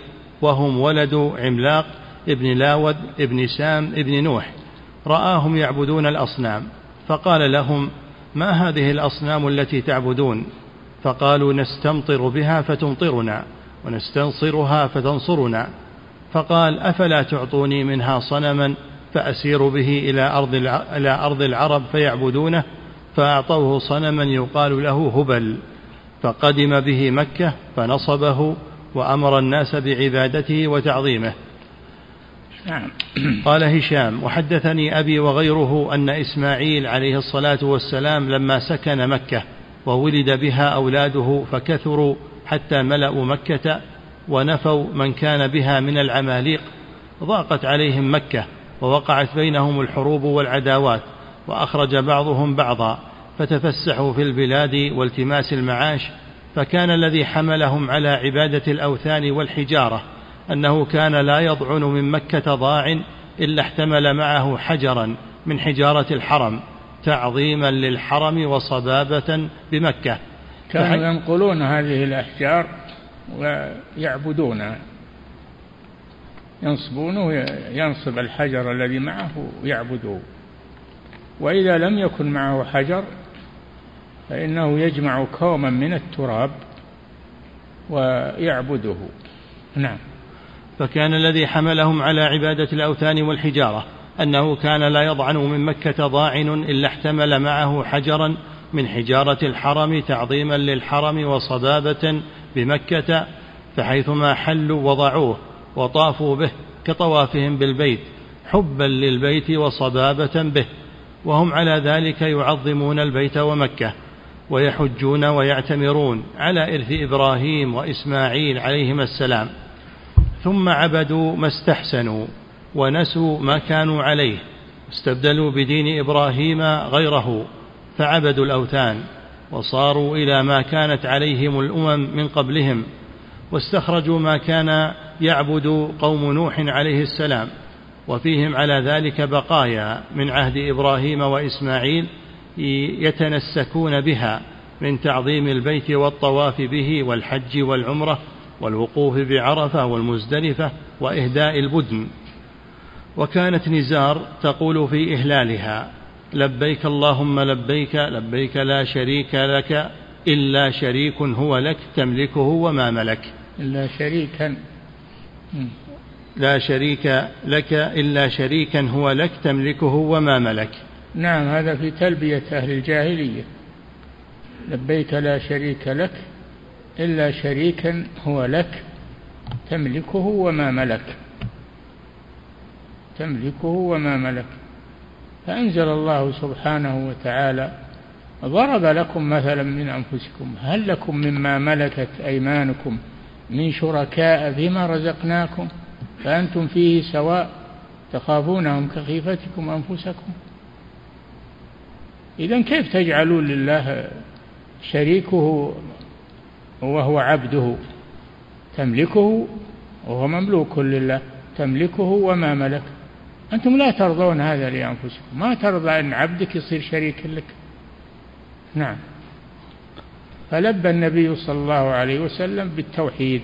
وهم ولد عملاق ابن لاود ابن سام ابن نوح رآهم يعبدون الأصنام فقال لهم ما هذه الأصنام التي تعبدون؟ فقالوا نستمطر بها فتمطرنا ونستنصرها فتنصرنا. فقال أفلا تعطوني منها صنما فأسير به إلى أرض إلى أرض العرب فيعبدونه فأعطوه صنما يقال له هبل. فقدم به مكة فنصبه وأمر الناس بعبادته وتعظيمه. نعم. قال هشام وحدثني أبي وغيره أن إسماعيل عليه الصلاة والسلام لما سكن مكة وولد بها أولاده فكثروا حتى ملأوا مكة ونفوا من كان بها من العماليق. ضاقت عليهم مكة ووقعت بينهم الحروب والعداوات وأخرج بعضهم بعضا فتفسحوا في البلاد والتماس المعاش. فكان الذي حملهم على عبادة الأوثان والحجارة أنه كان لا يضعن من مكة ضاع إلا احتمل معه حجرا من حجارة الحرم. تعظيما للحرم وصبابة بمكة. كانوا ينقلون هذه الأحجار ويعبدونها. ينصبونه ينصب الحجر الذي معه ويعبده وإذا لم يكن معه حجر فإنه يجمع كوما من التراب ويعبده. نعم. فكان الذي حملهم على عبادة الأوثان والحجارة. أنه كان لا يضعن من مكة ضاعن إلا احتمل معه حجرا من حجارة الحرم تعظيما للحرم وصبابة بمكة فحيثما حلوا وضعوه وطافوا به كطوافهم بالبيت حبا للبيت وصبابة به وهم على ذلك يعظمون البيت ومكة ويحجون ويعتمرون على إرث إبراهيم وإسماعيل عليهما السلام. ثم عبدوا ما استحسنوا. ونسوا ما كانوا عليه استبدلوا بدين إبراهيم غيره فعبدوا الأوثان وصاروا إلى ما كانت عليهم الأمم من قبلهم واستخرجوا ما كان يعبد قوم نوح عليه السلام وفيهم على ذلك بقايا من عهد إبراهيم وإسماعيل يتنسكون بها من تعظيم البيت والطواف به والحج والعمرة والوقوف بعرفة والمزدلفة وإهداء البدن. وكانت نزار تقول في إهلالها لبيك اللهم لبيك لبيك لا شريك لك إلا شريك هو لك تملكه وما ملك. إلا شريكا. لا شريك لك إلا شريكا هو لك تملكه وما ملك. نعم هذا في تلبية أهل الجاهلية. لبيك لا شريك لك إلا شريكا هو لك تملكه وما ملك. تملكه وما ملك. فأنزل الله سبحانه وتعالى ضرب لكم مثلا من أنفسكم هل لكم مما ملكت أيمانكم من شركاء فيما رزقناكم؟ فأنتم فيه سواء تخافونهم كخيفتكم أنفسكم. إذا كيف تجعلون لله شريكه وهو عبده؟ تملكه وهو مملوك لله تملكه وما ملك. أنتم لا ترضون هذا لأنفسكم. ما ترضى أن عبدك يصير شريك لك. نعم. فلبى النبي صلى الله عليه وسلم بالتوحيد.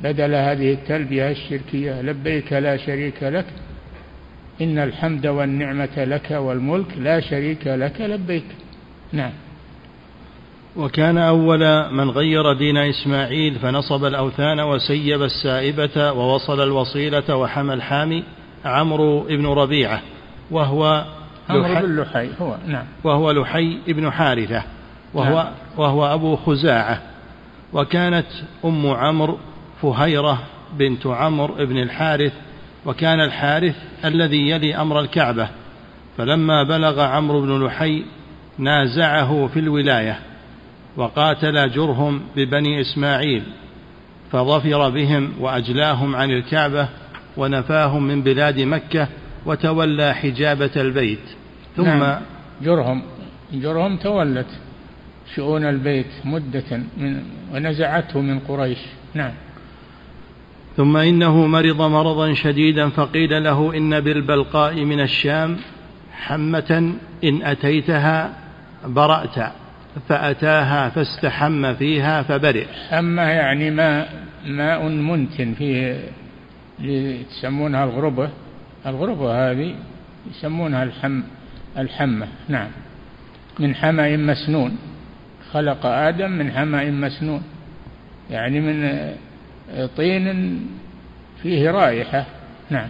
بدل هذه التلبية الشركية لبيك لا شريك لك إن الحمد والنعمة لك والملك لا شريك لك لبيك. نعم. وكان أول من غير دين إسماعيل فنصب الأوثان وسيب السائبة ووصل الوصيلة وحمى الحامي. عمرو بن ربيعة وهو عمرو بن لحي هو نعم. وهو لحي بن حارثة وهو نعم. وهو أبو خزاعة وكانت أم عمرو فهيرة بنت عمرو بن الحارث وكان الحارث الذي يلي أمر الكعبة. فلما بلغ عمرو بن لحي نازعه في الولاية وقاتل جرهم ببني إسماعيل فظفر بهم وأجلاهم عن الكعبة ونفاهم من بلاد مكة وتولى حجابة البيت. ثم نعم جرهم جرهم تولت شؤون البيت مدة من ونزعته من قريش. نعم. ثم إنه مرض مرضا شديدا فقيل له إن بالبلقاء من الشام حمة إن أتيتها برأت فأتاها فاستحم فيها فبرئ. حمة يعني ماء ماء منتن فيه يسمونها الغربة. الغربة هذه يسمونها الحم الحمة. نعم. من حمأ مسنون. خلق آدم من حمأ مسنون. يعني من طين فيه رائحة. نعم.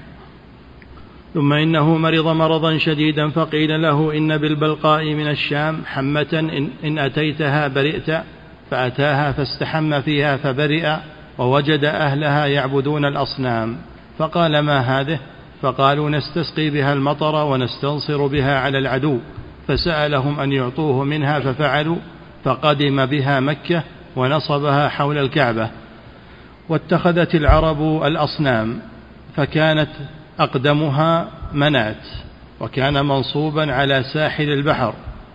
ثم إنه مرض مرضا شديدا فقيل له إن بالبلقاء من الشام حمة إن, إن أتيتها برئت فأتاها فاستحم فيها فبرئ. ووجد أهلها يعبدون الأصنام. فقال ما هذه؟ فقالوا نستسقي بها المطر ونستنصر بها على العدو. فسألهم أن يعطوه منها ففعلوا فقدم بها مكة ونصبها حول الكعبة. واتخذت العرب الأصنام فكانت أقدمها منات وكان منصوبا على ساحل البحر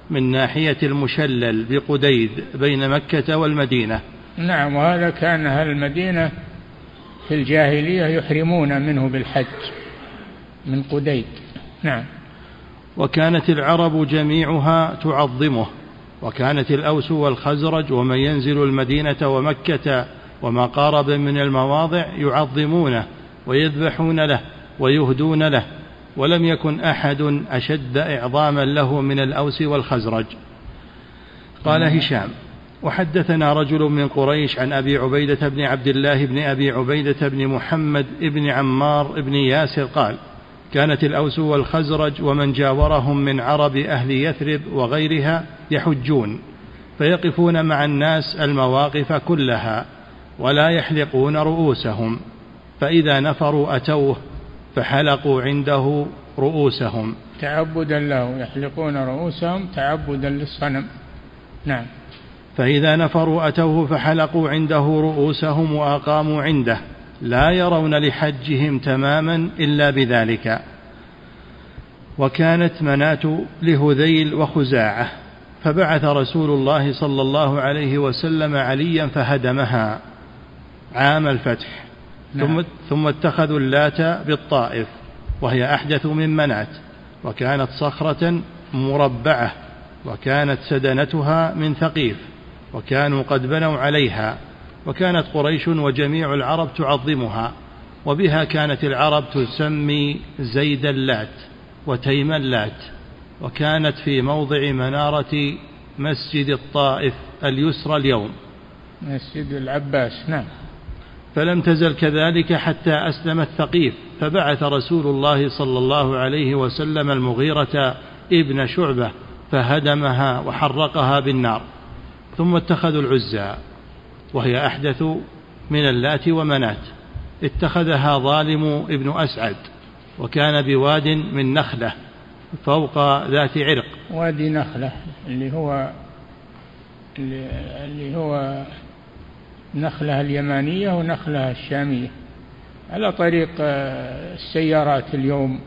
من ناحية المشلل بقديد بين مكة والمدينة. نعم وهذا كان أهل المدينة في الجاهلية يحرمون منه بالحج من قديد. نعم. وكانت العرب جميعها تعظمه وكانت الأوس والخزرج ومن ينزل المدينة ومكة وما قارب من المواضع يعظمونه ويذبحون له ويهدون له ولم يكن أحد أشد إعظاما له من الأوس والخزرج. قال هشام وحدثنا رجل من قريش عن أبي عبيدة بن عبد الله بن أبي عبيدة بن محمد بن عمار بن ياسر قال كانت الأوس والخزرج ومن جاورهم من عرب أهل يثرب وغيرها يحجون فيقفون مع الناس المواقف كلها ولا يحلقون رؤوسهم فإذا نفروا أتوه فحلقوا عنده رؤوسهم. تعبدا له يحلقون رؤوسهم تعبدا للصنم. نعم. فإذا نفروا أتوه فحلقوا عنده رؤوسهم وأقاموا عنده لا يرون لحجهم تماما إلا بذلك. وكانت مناة لهذيل وخزاعة فبعث رسول الله صلى الله عليه وسلم عليا فهدمها عام الفتح. نعم. ثم, ثم اتخذوا اللات بالطائف وهي أحدث من منات وكانت صخرة مربعة وكانت سدنتها من ثقيف. وكانوا قد بنوا عليها وكانت قريش وجميع العرب تعظمها وبها كانت العرب تسمي زيد اللات وتيم اللات وكانت في موضع منارة مسجد الطائف اليسرى اليوم. مسجد العباس نعم. فلم تزل كذلك حتى أسلم الثقيف فبعث رسول الله صلى الله عليه وسلم المغيرة ابن شعبة فهدمها وحرقها بالنار. ثم اتخذوا العزى وهي أحدث من اللات ومنات. اتخذها ظالم ابن أسعد وكان بواد من نخلة فوق ذات عرق. وادي نخلة اللي هو اللي هو نخلة اليمانية ونخلة الشامية على طريق آه، السيارات اليوم.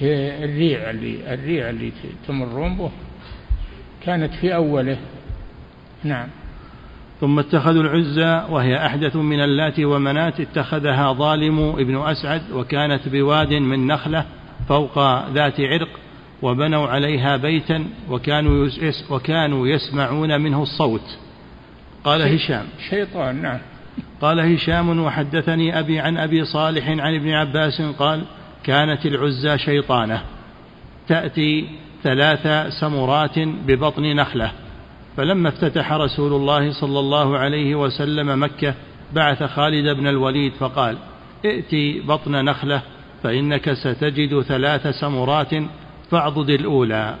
هي الريع اللي الريع اللي تمرون به. كانت في أوله. نعم. ثم اتخذوا العزى وهي أحدث من اللات ومنات اتخذها ظالم ابن أسعد وكانت بواد من نخلة فوق ذات عرق وبنوا عليها بيتا وكانوا, يس وكانوا يسمعون منه الصوت. قال هشام. شيطان نعم. قال هشام وحدثني أبي عن أبي صالح عن ابن عباس قال كانت العزى شيطانة. تأتي ثلاث سمرات ببطن نخلة. فلما افتتح رسول الله صلى الله عليه وسلم مكة بعث خالد بن الوليد فقال ائتي بطن نخلة فإنك ستجد ثلاث سمرات فاعضد الأولى.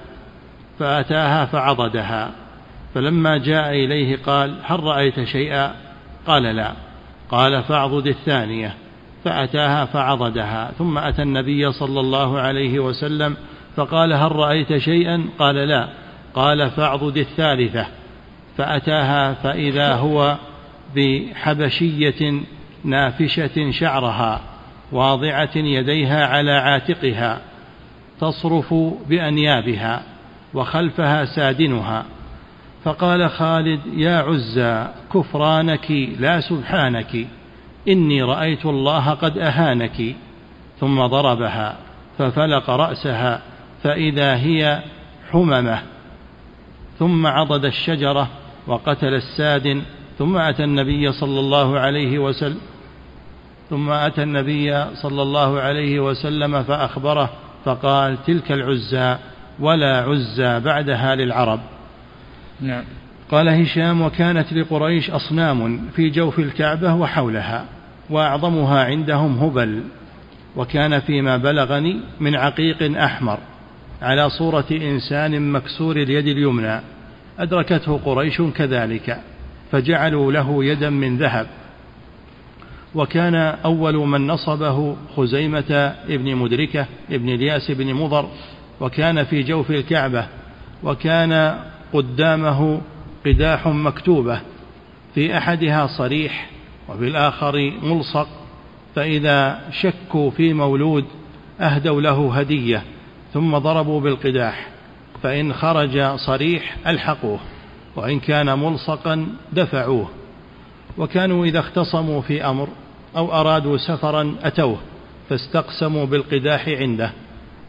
فأتاها فعضدها. فلما جاء إليه قال هل رأيت شيئا؟ قال لا. قال فاعضد الثانية. فأتاها فعضدها. ثم أتى النبي صلى الله عليه وسلم فقال هل رأيت شيئا؟ قال لا. قال فاعضد الثالثة. فأتاها فإذا هو بحبشية نافشة شعرها واضعة يديها على عاتقها تصرف بأنيابها وخلفها سادنها. فقال خالد يا عزى كفرانك لا سبحانك إني رأيت الله قد أهانك. ثم ضربها ففلق رأسها فإذا هي حممة ثم عضد الشجرة وقتل السادن ثم أتى النبي صلى الله عليه وسلم ثم أتى النبي صلى الله عليه وسلم فأخبره فقال تلك العزى ولا عزى بعدها للعرب. نعم. قال هشام وكانت لقريش أصنام في جوف الكعبة وحولها وأعظمها عندهم هبل وكان فيما بلغني من عقيق أحمر. على صورة إنسان مكسور اليد اليمنى. أدركته قريش كذلك فجعلوا له يدا من ذهب. وكان أول من نصبه خزيمة ابن مدركة ابن الياس بن مضر وكان في جوف الكعبة وكان قدامه قداح مكتوبة في أحدها صريح وفي الآخر ملصق فإذا شكوا في مولود أهدوا له هدية. ثم ضربوا بالقداح فإن خرج صريح ألحقوه وإن كان ملصقا دفعوه وكانوا إذا اختصموا في أمر أو أرادوا سفرا أتوه فاستقسموا بالقداح عنده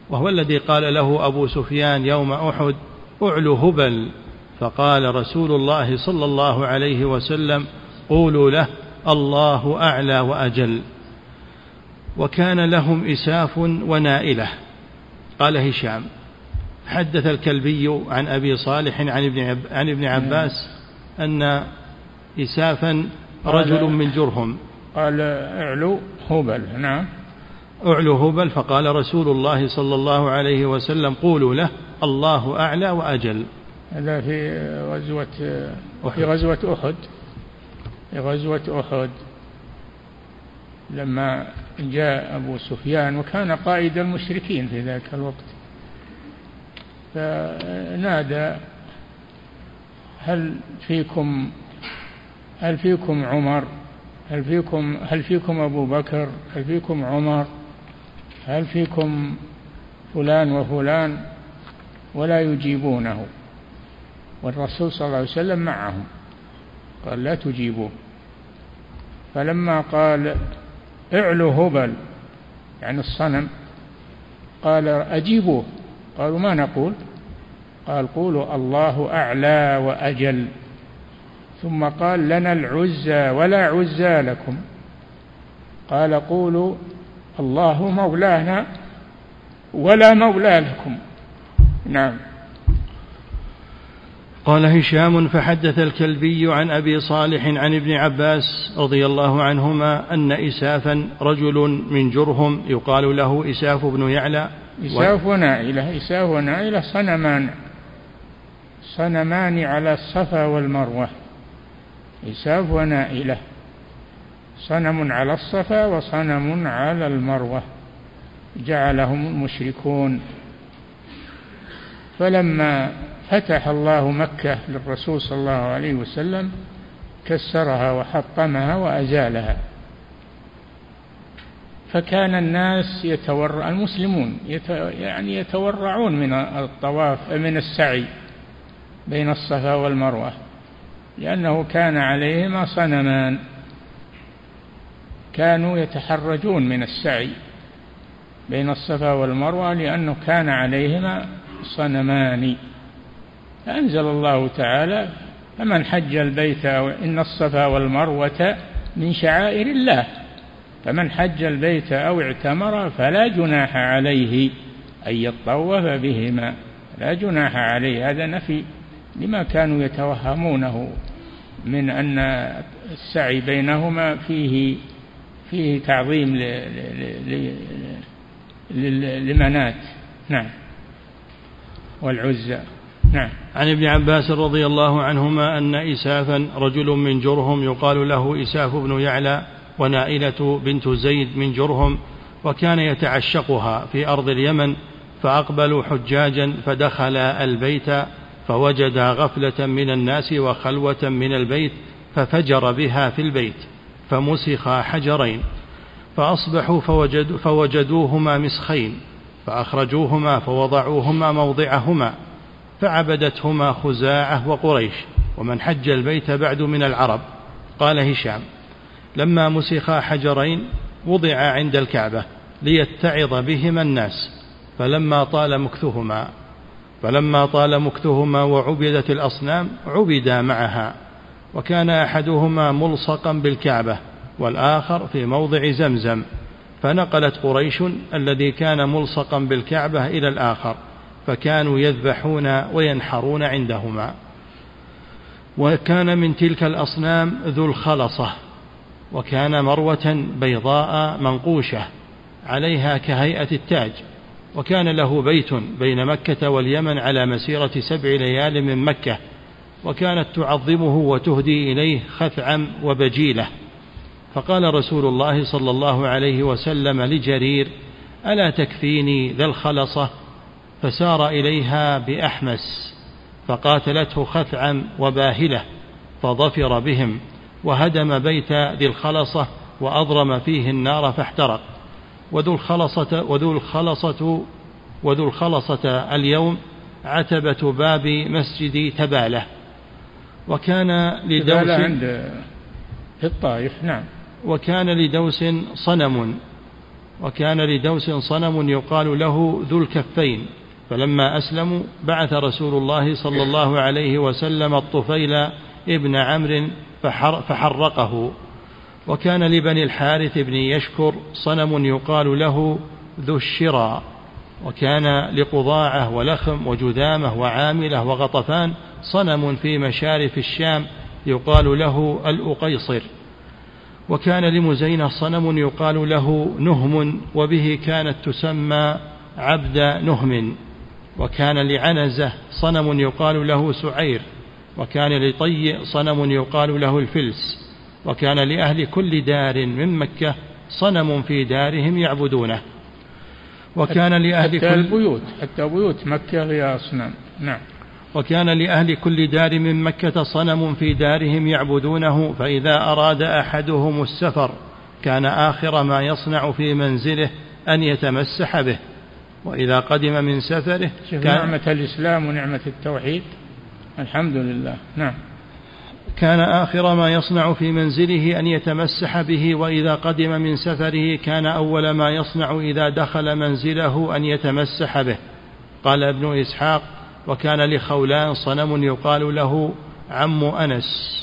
وهو الذي قال له أبو سفيان يوم أحد أعلو هبل. فقال رسول الله صلى الله عليه وسلم قولوا له الله أعلى وأجل. وكان لهم إساف ونائلة قال هشام حدث الكلبي عن أبي صالح عن ابن, عن ابن عباس أن إسافا رجل من جرهم. قال اعلو هبل نعم. اعلو هبل فقال رسول الله صلى الله عليه وسلم قولوا له الله أعلى وأجل. هذا في غزوة في غزوة أحد في غزوة أحد. لما جاء أبو سفيان وكان قائد المشركين في ذاك الوقت. فنادى هل فيكم هل فيكم عمر؟ هل فيكم هل فيكم أبو بكر؟ هل فيكم عمر؟ هل فيكم فلان وفلان؟ ولا يجيبونه. والرسول صلى الله عليه وسلم معهم قال لا تجيبوه. فلما قال اعلو هبل يعني الصنم. قال أجيبوه. قالوا ما نقول؟ قال قولوا الله أعلى وأجل. ثم قال لنا العزى ولا عزى لكم. قال قولوا الله مولانا ولا مولى لكم. نعم. قال هشام فحدث الكلبي عن أبي صالح عن ابن عباس رضي الله عنهما أن إسافا رجل من جرهم يقال له إساف بن يعلى. إساف ونائله إساف ونائله صنمان صنمان على الصفا والمروة. إساف ونائله صنم على الصفا وصنم على المروة. جعلهم المشركون. فلما فتح الله مكة للرسول صلى الله عليه وسلم كسرها وحطمها وأزالها. فكان الناس يتورع المسلمون يعني يتورعون من الطواف من السعي بين الصفا والمروة لأنه كان عليهما صنمان. كانوا يتحرجون من السعي بين الصفا والمروة لأنه كان عليهما صنمان. فأنزل الله تعالى فمن حج البيت إن الصفا والمروة من شعائر الله. فمن حج البيت أو اعتمر فلا جناح عليه أن يطوف بهما. لا جناح عليه هذا نفي لما كانوا يتوهمونه من أن السعي بينهما فيه فيه تعظيم لمنات. نعم. والعزى. نعم. عن ابن عباس رضي الله عنهما أن إسافا رجل من جرهم يقال له إساف بن يعلى ونائلة بنت زيد من جرهم وكان يتعشقها في أرض اليمن فأقبلوا حجاجا فدخل البيت فوجد غفلة من الناس وخلوة من البيت ففجر بها في البيت فمسخا حجرين فأصبحوا فوجد فوجدوهما مسخين فأخرجوهما فوضعوهما موضعهما فعبدتهما خزاعة وقريش ومن حج البيت بعد من العرب. قال هشام لما مسخا حجرين وضع عند الكعبة ليتعظ بهما الناس فلما طال مكثهما فلما طال مكثهما وعبدت الأصنام عبدا معها وكان أحدهما ملصقا بالكعبة والآخر في موضع زمزم فنقلت قريش الذي كان ملصقا بالكعبة إلى الآخر. فكانوا يذبحون وينحرون عندهما. وكان من تلك الأصنام ذو الخلصة وكان مروة بيضاء منقوشة عليها كهيئة التاج. وكان له بيت بين مكة واليمن على مسيرة سبع ليال من مكة وكانت تعظمه وتهدي إليه خثعم وبجيلة. فقال رسول الله صلى الله عليه وسلم لجرير ألا تكفيني ذا الخلصة؟ فسار إليها بأحمس فقاتلته خثعم وباهلة فظفر بهم وهدم بيت ذي الخلصة وأضرم فيه النار فاحترق. وذو الخلصة وذو الخلصة وذو الخلصة اليوم عتبة باب مسجد تبالة. وكان لدوس عند في الطائف نعم. وكان لدوس صنم وكان لدوس صنم يقال له ذو الكفين. فلما أسلموا بعث رسول الله صلى الله عليه وسلم الطفيل ابن عمرو فحر فحرقه. وكان لبني الحارث بن يشكر صنم يقال له ذو الشرى. وكان لقضاعة ولخم وجذامة وعاملة وغطفان صنم في مشارف الشام يقال له الأقيصر. وكان لمزينة صنم يقال له نهم وبه كانت تسمى عبد نهم. وكان لعنزة صنم يقال له سعير وكان لطي صنم يقال له الفلس وكان لأهل كل دار من مكة صنم في دارهم يعبدونه. وكان لأهل حتى كل البيوت حتى بيوت مكة هي أصنام نعم. وكان لأهل كل دار من مكة صنم في دارهم يعبدونه فإذا أراد أحدهم السفر كان آخر ما يصنع في منزله أن يتمسح به. وإذا قدم من سفره كان نعمة الإسلام ونعمة التوحيد. الحمد لله. نعم. كان آخر ما يصنع في منزله أن يتمسح به وإذا قدم من سفره كان أول ما يصنع إذا دخل منزله أن يتمسح به. قال ابن إسحاق وكان لخولان صنم يقال له عم أنس.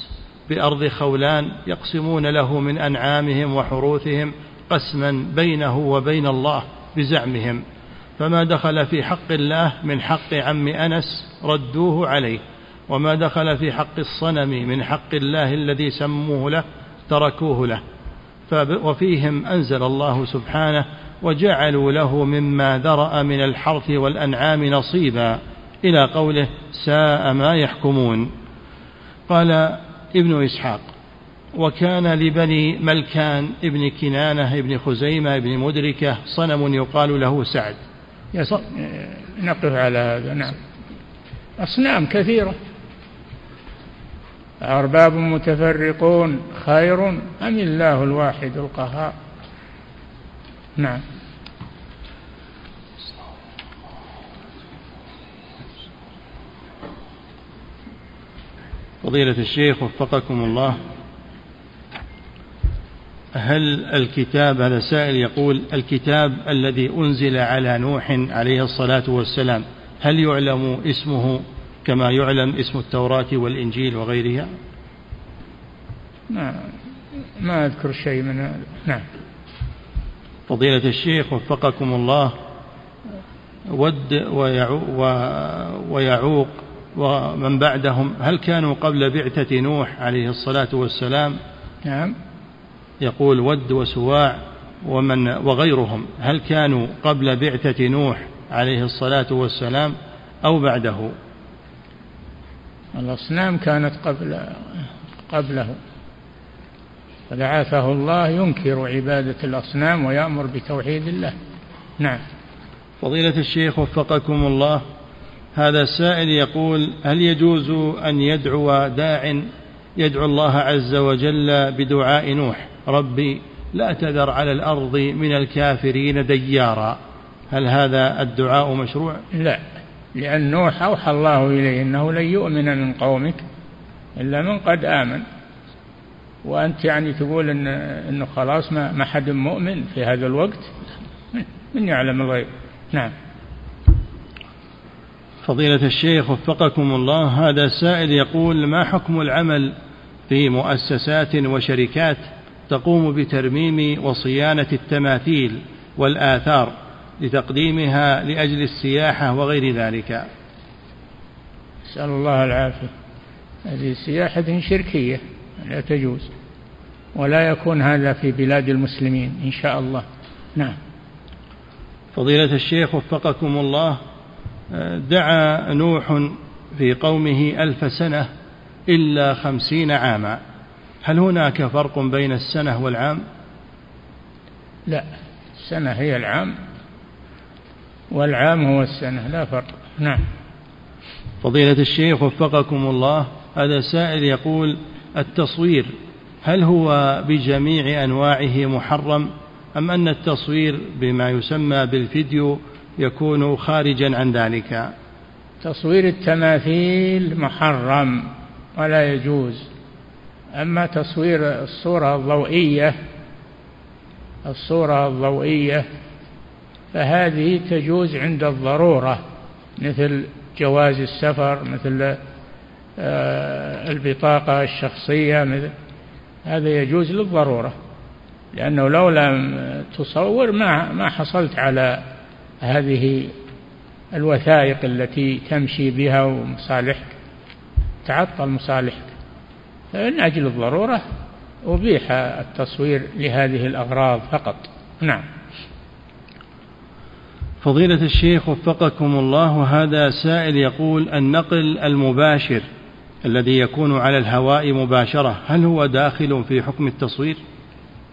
بأرض خولان يقسمون له من أنعامهم وحروثهم قسما بينه وبين الله بزعمهم. فما دخل في حق الله من حق عم أنس ردوه عليه وما دخل في حق الصنم من حق الله الذي سموه له تركوه له. وفيهم أنزل الله سبحانه وجعلوا له مما ذرأ من الحرث والأنعام نصيبا إلى قوله ساء ما يحكمون. قال ابن إسحاق وكان لبني ملكان ابن كنانة ابن خزيمة ابن مدركة صنم يقال له سعد. نقف على هذا نعم. أصنام كثيرة. أرباب متفرقون خير أم الله الواحد القهار؟ نعم. فضيلة الشيخ وفقكم الله. هل الكتاب هذا سائل يقول الكتاب الذي أنزل على نوح عليه الصلاة والسلام هل يعلم اسمه كما يعلم اسم التوراة والإنجيل وغيرها؟ ما ما أذكر شيء من هذا نعم. فضيلة الشيخ وفقكم الله ود ويعوق ومن بعدهم هل كانوا قبل بعثة نوح عليه الصلاة والسلام؟ نعم. يقول ود وسواع ومن وغيرهم هل كانوا قبل بعثة نوح عليه الصلاة والسلام أو بعده؟ الأصنام كانت قبل قبله. فبعثه الله ينكر عبادة الأصنام ويأمر بتوحيد الله. نعم. فضيلة الشيخ وفقكم الله هذا السائل يقول هل يجوز أن يدعو داع يدعو الله عز وجل بدعاء نوح؟ ربي لا تذر على الأرض من الكافرين ديارا. هل هذا الدعاء مشروع؟ لا لأن نوح أوحى الله إليه أنه لن يؤمن من قومك إلا من قد آمن. وأنت يعني تقول إن إنه خلاص ما ما حد مؤمن في هذا الوقت؟ من يعلم الغيب. نعم. فضيلة الشيخ وفقكم الله هذا سائل يقول ما حكم العمل في مؤسسات وشركات تقوم بترميم وصيانة التماثيل والآثار لتقديمها لأجل السياحة وغير ذلك. نسأل الله العافية. هذه سياحة شركية لا تجوز. ولا يكون هذا في بلاد المسلمين إن شاء الله. نعم. فضيلة الشيخ وفقكم الله دعا نوح في قومه ألف سنة إلا خمسين عاما. هل هناك فرق بين السنة والعام؟ لا السنة هي العام والعام هو السنة لا فرق. نعم. فضيلة الشيخ وفقكم الله هذا سائل يقول التصوير هل هو بجميع أنواعه محرم أم أن التصوير بما يسمى بالفيديو يكون خارجا عن ذلك؟ تصوير التماثيل محرم ولا يجوز. أما تصوير الصورة الضوئية الصورة الضوئية فهذه تجوز عند الضرورة مثل جواز السفر مثل آه، البطاقة الشخصية مثل هذا يجوز للضرورة لأنه لو لم تصور ما ما حصلت على هذه الوثائق التي تمشي بها ومصالحك تعطل مصالحك. فمن أجل الضرورة أبيح التصوير لهذه الأغراض فقط. نعم. فضيلة الشيخ وفقكم الله هذا سائل يقول النقل المباشر الذي يكون على الهواء مباشرة هل هو داخل في حكم التصوير؟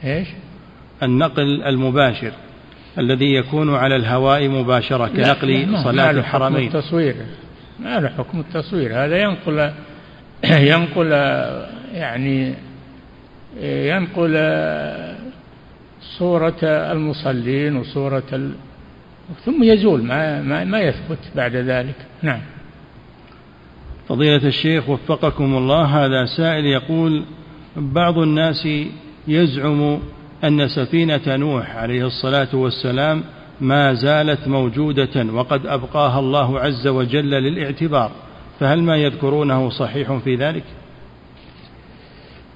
إيش؟ النقل المباشر الذي يكون على الهواء مباشرة كنقل صلاة الحرمين. التصوير. ما له حكم التصوير. هذا ينقل ينقل يعني ينقل صورة المصلين وصورة ال... ثم يزول ما, ما, ما يثبت بعد ذلك. نعم. فضيلة الشيخ وفقكم الله هذا سائل يقول بعض الناس يزعم أن سفينة نوح عليه الصلاة والسلام ما زالت موجودة وقد أبقاها الله عز وجل للإعتبار. فهل ما يذكرونه صحيح في ذلك؟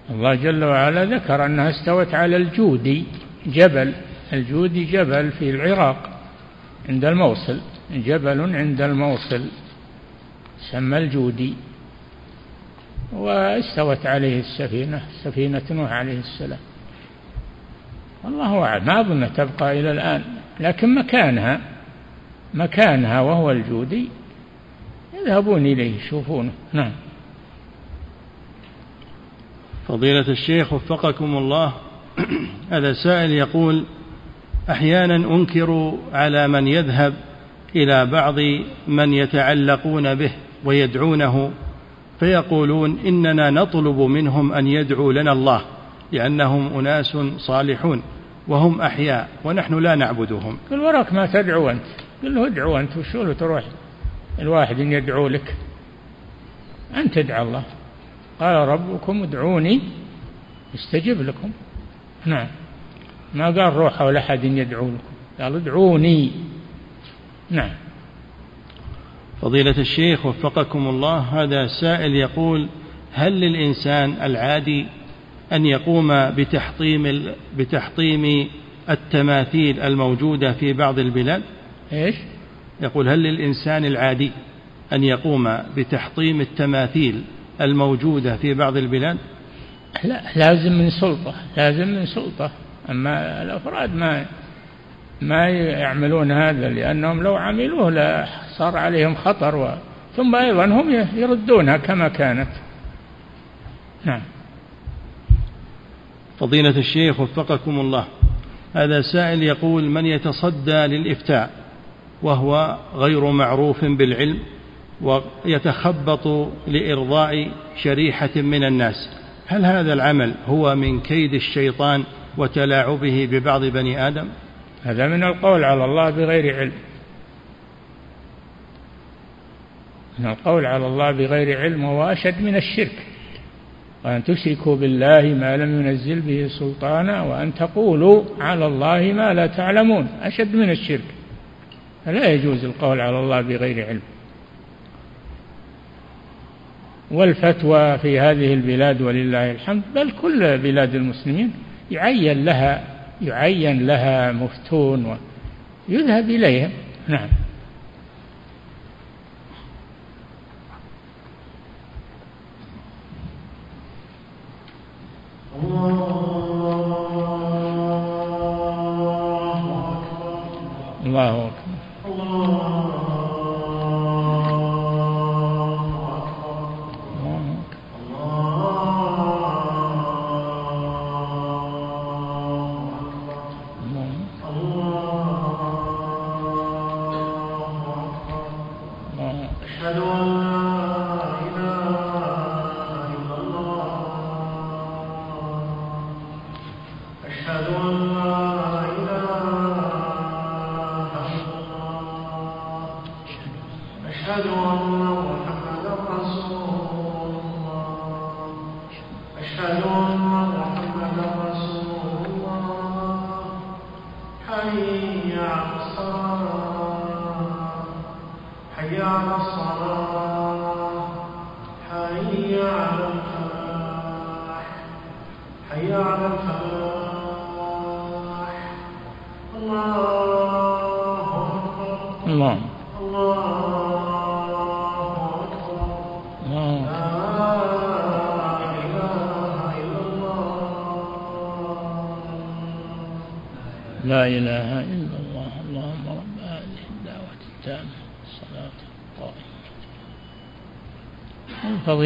الله جل وعلا ذكر أنها استوت على الجودي جبل الجودي جبل في العراق عند الموصل جبل عند الموصل سمى الجودي واستوت عليه السفينة سفينة نوح عليه السلام والله أعلم ما أظن تبقى إلى الآن لكن مكانها مكانها وهو الجودي يذهبون إليه يشوفونه نعم. فضيلة الشيخ وفقكم الله هذا سائل يقول أحيانا أنكر على من يذهب إلى بعض من يتعلقون به ويدعونه فيقولون إننا نطلب منهم أن يدعوا لنا الله لأنهم أناس صالحون وهم أحياء ونحن لا نعبدهم. قل وراك ما تدعو أنت. قل له ادعو أنت وشو تروح؟ الواحد يدعو لك أنت ادعى الله. قال ربكم ادعوني استجب لكم. نعم. ما قال روحوا لأحد يدعو لكم. قال ادعوني. نعم. فضيلة الشيخ وفقكم الله هذا سائل يقول هل للإنسان العادي أن يقوم بتحطيم بتحطيم التماثيل الموجودة في بعض البلاد؟ إيش؟ يقول هل للإنسان العادي أن يقوم بتحطيم التماثيل الموجودة في بعض البلاد؟ لا لازم من سلطة لازم من سلطة. أما الأفراد ما ما يعملون هذا لأنهم لو عملوه لا صار عليهم خطر و... ثم أيضا هم يردونها كما كانت. نعم. فضيلة الشيخ وفقكم الله هذا سائل يقول من يتصدى للإفتاء؟ وهو غير معروف بالعلم ويتخبط لإرضاء شريحة من الناس. هل هذا العمل هو من كيد الشيطان وتلاعبه ببعض بني آدم؟ هذا من القول على الله بغير علم. من القول على الله بغير علم وهو أشد من الشرك. وأن تشركوا بالله ما لم ينزل به سلطانا وأن تقولوا على الله ما لا تعلمون. أشد من الشرك. فلا يجوز القول على الله بغير علم. والفتوى في هذه البلاد ولله الحمد بل كل بلاد المسلمين يعين لها يعين لها مفتون ويذهب إليهم نعم. الله أكبر.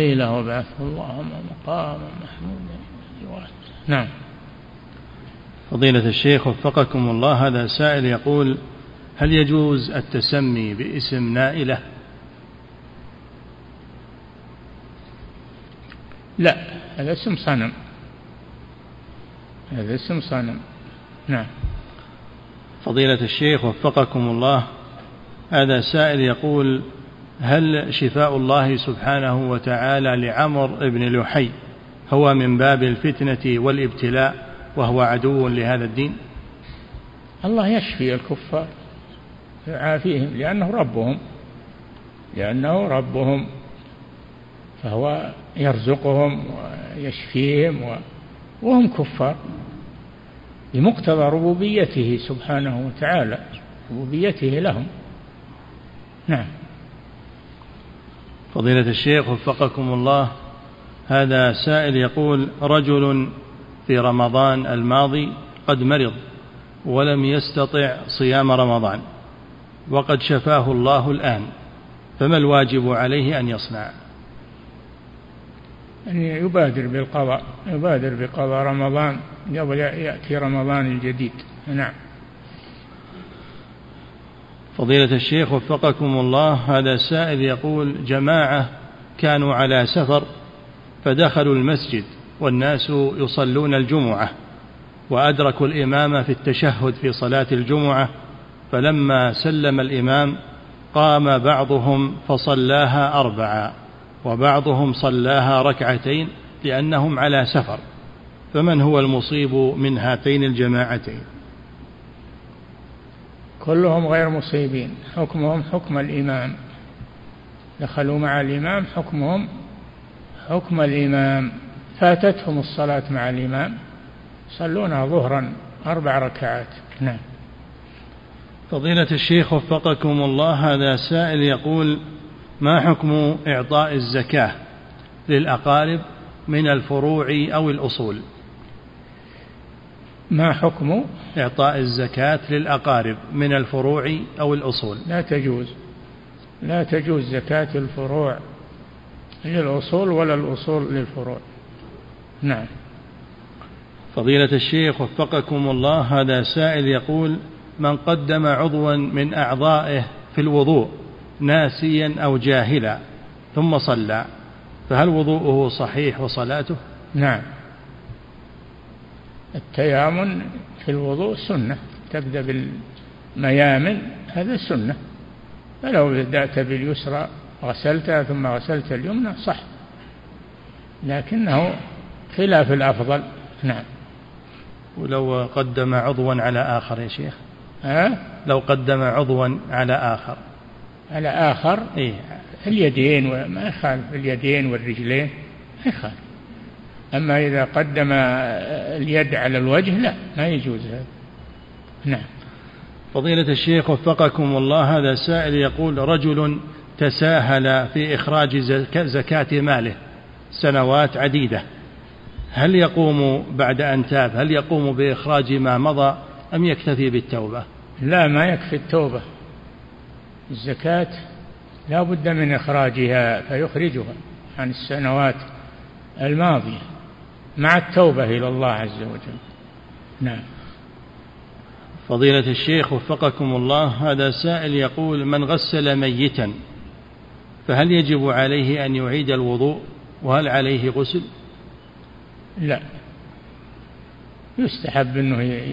فضيلة وبعثه اللهم مقاما محمودا نعم. فضيلة الشيخ وفقكم الله هذا سائل يقول هل يجوز التسمي باسم نائلة؟ لا هذا اسم صنم. هذا اسم صنم. نعم. فضيلة الشيخ وفقكم الله هذا سائل يقول هل شفاء الله سبحانه وتعالى لعمر بن لحي هو من باب الفتنة والابتلاء وهو عدو لهذا الدين؟ الله يشفي الكفار يعافيهم لأنه ربهم لأنه ربهم فهو يرزقهم ويشفيهم وهم كفار بمقتضى ربوبيته سبحانه وتعالى ربوبيته لهم. نعم. فضيلة الشيخ وفقكم الله هذا سائل يقول رجل في رمضان الماضي قد مرض ولم يستطع صيام رمضان وقد شفاه الله الآن فما الواجب عليه أن يصنع؟ أن يبادر بالقضاء يبادر بقضاء رمضان قبل يأتي رمضان الجديد. نعم. فضيلة الشيخ وفقكم الله هذا سائل يقول جماعة كانوا على سفر فدخلوا المسجد والناس يصلون الجمعة وأدركوا الإمام في التشهد في صلاة الجمعة فلما سلم الإمام قام بعضهم فصلاها أربعا وبعضهم صلاها ركعتين لأنهم على سفر فمن هو المصيب من هاتين الجماعتين؟ كلهم غير مصيبين. حكمهم حكم الإمام دخلوا مع الإمام حكمهم حكم الإمام فاتتهم الصلاة مع الإمام. يصلونها ظهرا أربع ركعات. نعم. فضيلة الشيخ وفقكم الله هذا سائل يقول ما حكم إعطاء الزكاة للأقارب من الفروع أو الأصول؟ ما حكم إعطاء الزكاة للأقارب من الفروع أو الأصول؟ لا تجوز. لا تجوز زكاة الفروع للأصول ولا الأصول للفروع. نعم. فضيلة الشيخ وفقكم الله هذا سائل يقول من قدم عضوا من أعضائه في الوضوء ناسيا أو جاهلا ثم صلى فهل وضوءه صحيح وصلاته؟ نعم. التيامن في الوضوء سنة. تبدأ بالميامن هذا سنة. فلو بدأت باليسرى غسلتها ثم غسلت اليمنى صح. لكنه خلاف الأفضل. نعم. ولو قدم عضوا على آخر يا شيخ. ها؟ لو قدم عضوا على آخر. على آخر؟ إيه؟ اليدين وما يخالف اليدين والرجلين ما يخالف. أما إذا قدم اليد على الوجه لا ما يجوز هذا. نعم. فضيلة الشيخ وفقكم الله هذا سائل يقول رجل تساهل في إخراج زكاة ماله سنوات عديدة. هل يقوم بعد أن تاب؟ هل يقوم بإخراج ما مضى؟ أم يكتفي بالتوبة؟ لا ما يكفي التوبة. الزكاة لا بد من إخراجها فيخرجها عن السنوات الماضية. مع التوبة إلى الله عز وجل. نعم. فضيلة الشيخ وفقكم الله هذا سائل يقول من غسل ميتا فهل يجب عليه أن يعيد الوضوء؟ وهل عليه غسل؟ لا. يستحب أنه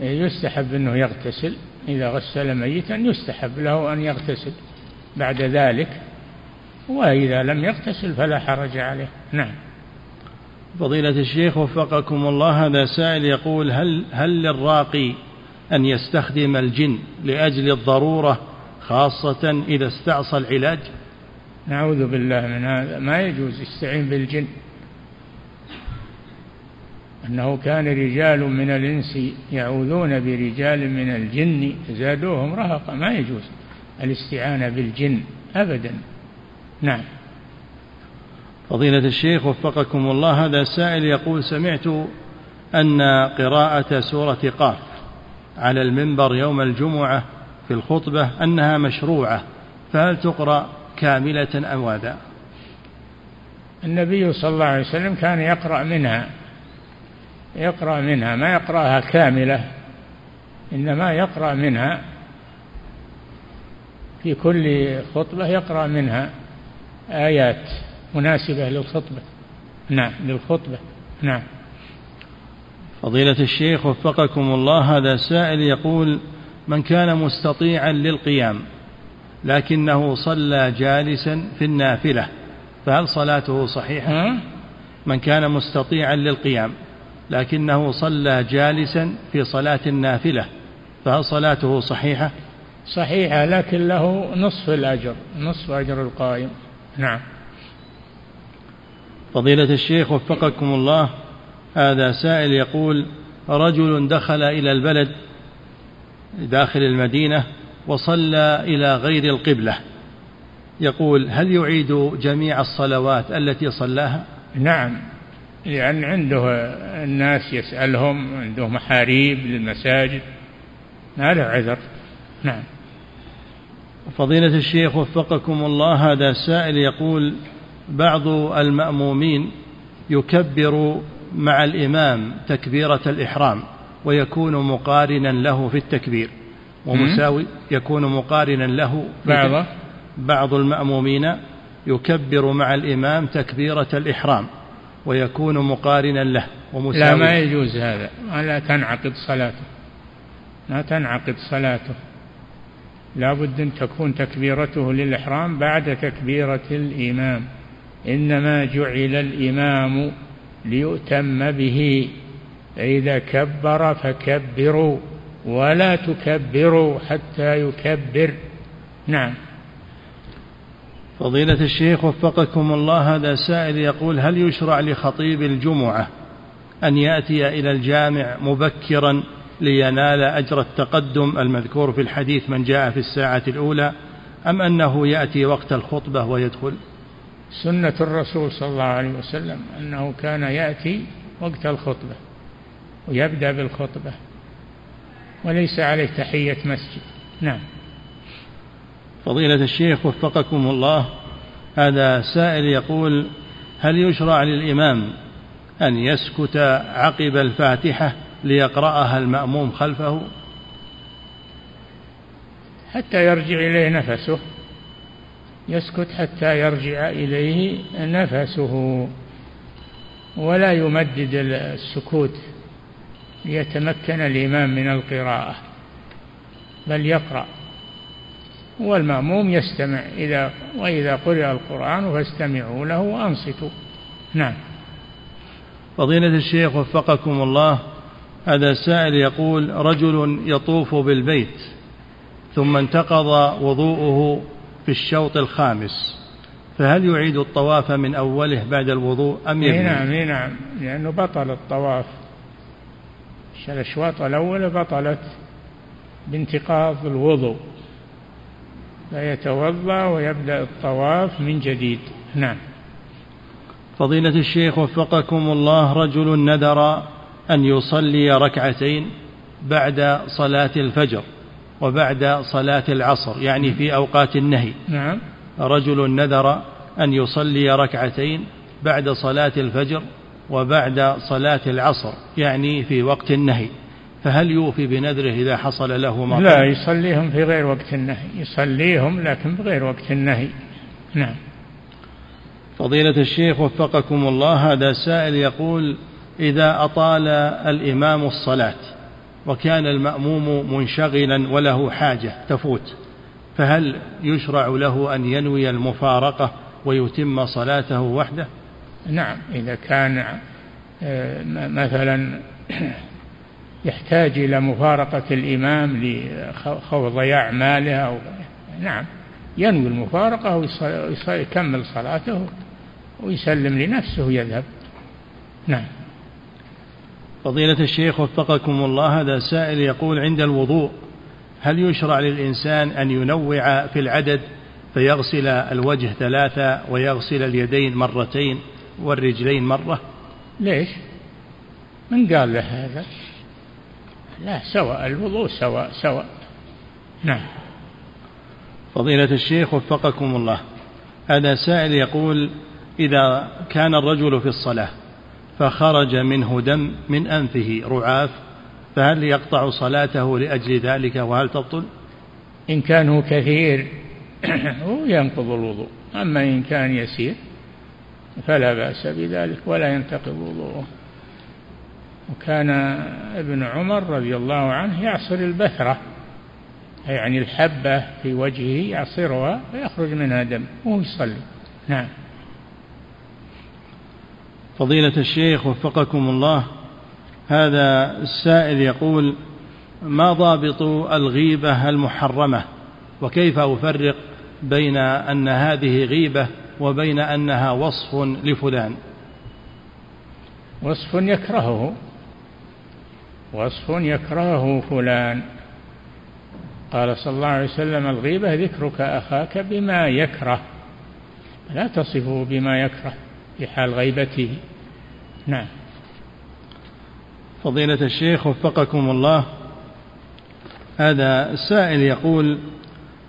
يستحب أنه يغتسل. إذا غسل ميتا يستحب له أن يغتسل. بعد ذلك وإذا لم يغتسل فلا حرج عليه. نعم. فضيلة الشيخ وفقكم الله هذا سائل يقول هل هل للراقي أن يستخدم الجن لأجل الضرورة خاصة إذا استعصى العلاج؟ نعوذ بالله من هذا. ما يجوز يستعين بالجن. أنه كان رجال من الإنس يعوذون برجال من الجن زادوهم رهقا. ما يجوز الاستعانة بالجن أبدا. نعم. فضيلة الشيخ وفقكم الله هذا سائل يقول سمعت أن قراءة سورة قاف على المنبر يوم الجمعة في الخطبة أنها مشروعة فهل تقرأ كاملة أم ماذا؟ النبي صلى الله عليه وسلم كان يقرأ منها يقرأ منها ما يقرأها كاملة إنما يقرأ منها في كل خطبة يقرأ منها آيات مناسبة للخطبة. نعم للخطبة. نعم. فضيلة الشيخ وفقكم الله هذا سائل يقول من كان مستطيعا للقيام لكنه صلى جالسا في النافلة فهل صلاته صحيحة؟ من كان مستطيعا للقيام لكنه صلى جالسا في صلاة النافلة فهل صلاته صحيحة؟ صحيحة لكن له نصف الأجر نصف أجر القائم. نعم. فضيلة الشيخ وفقكم الله هذا سائل يقول رجل دخل إلى البلد داخل المدينة وصلى إلى غير القبلة. يقول هل يعيد جميع الصلوات التي صلاها؟ نعم لأن عنده الناس يسألهم عنده محاريب للمساجد. ما له عذر. نعم. فضيلة الشيخ وفقكم الله هذا سائل يقول بعض المأمومين يكبر مع الإمام تكبيرة الإحرام ويكون مقارنا له في التكبير. ومساوي يكون مقارنا له بعض؟ بعض المأمومين يكبر مع الإمام تكبيرة الإحرام ويكون مقارنا له. ومساوي لا ما يجوز هذا. لا تنعقد صلاته. لا تنعقد صلاته. لا بد أن تكون تكبيرته للإحرام بعد تكبيرة الإمام. إنما جعل الإمام ليؤتم به. فإذا كبر فكبروا ولا تكبروا حتى يكبر. نعم. فضيلة الشيخ وفقكم الله هذا سائل يقول هل يشرع لخطيب الجمعة أن يأتي إلى الجامع مبكرا لينال أجر التقدم المذكور في الحديث من جاء في الساعة الأولى أم أنه يأتي وقت الخطبة ويدخل؟ سنة الرسول صلى الله عليه وسلم أنه كان يأتي وقت الخطبة ويبدأ بالخطبة وليس عليه تحية مسجد. نعم. فضيلة الشيخ وفقكم الله هذا سائل يقول هل يشرع للإمام أن يسكت عقب الفاتحة ليقرأها المأموم خلفه؟ حتى يرجع إليه نفسه. يسكت حتى يرجع إليه نفسه ولا يمدد السكوت ليتمكن الإمام من القراءة بل يقرأ. والمأموم يستمع إذا وإذا قرأ القرآن فاستمعوا له وأنصتوا. نعم. فضيلة الشيخ وفقكم الله هذا سائل يقول رجل يطوف بالبيت ثم انتقض وضوءه في الشوط الخامس. فهل يعيد الطواف من أوله بعد الوضوء أم إيه يبني؟ نعم إيه نعم. لأنه بطل الطواف. الأشواط الأولى بطلت بانتقاض الوضوء. فيتوضأ ويبدأ الطواف من جديد. نعم. فضيلة الشيخ وفقكم الله رجل نذر أن يصلي ركعتين بعد صلاة الفجر. وبعد صلاة العصر يعني في أوقات النهي. نعم. رجل نذر أن يصلي ركعتين بعد صلاة الفجر وبعد صلاة العصر يعني في وقت النهي. فهل يوفي بنذره إذا حصل له ما لا يصليهم في غير وقت النهي. يصليهم لكن بغير وقت النهي. نعم. فضيلة الشيخ وفقكم الله هذا سائل يقول إذا أطال الإمام الصلاة وكان المأموم منشغلا وله حاجة تفوت فهل يشرع له أن ينوي المفارقة ويتم صلاته وحده؟ نعم إذا كان آه، مثلا يحتاج إلى مفارقة الإمام لخوض ضياع ماله أو نعم ينوي المفارقة ويكمل صلاته ويسلم لنفسه ويذهب. نعم. فضيلة الشيخ وفقكم الله هذا سائل يقول عند الوضوء هل يشرع للإنسان أن ينوع في العدد فيغسل الوجه ثلاثة ويغسل اليدين مرتين والرجلين مرة؟ ليش؟ من قال له هذا؟ لا سواء الوضوء سواء سواء. نعم. فضيلة الشيخ وفقكم الله هذا سائل يقول إذا كان الرجل في الصلاة فخرج منه دم من أنفه رعاف فهل يقطع صلاته لأجل ذلك وهل تبطل؟ إن كان كثير ينقض الوضوء أما إن كان يسير فلا بأس بذلك ولا ينتقض وضوءه. وكان ابن عمر رضي الله عنه يعصر البثرة يعني الحبة في وجهه يعصرها فيخرج منها دم وهو يصلي. نعم. فضيلة الشيخ وفقكم الله هذا السائل يقول ما ضابط الغيبة المحرمة؟ وكيف أفرق بين أن هذه غيبة وبين أنها وصف لفلان؟ وصف يكرهه وصف يكرهه فلان. قال صلى الله عليه وسلم الغيبة ذكرك أخاك بما يكره لا تصفه بما يكره. في حال غيبته. نعم. فضيلة الشيخ وفقكم الله هذا السائل يقول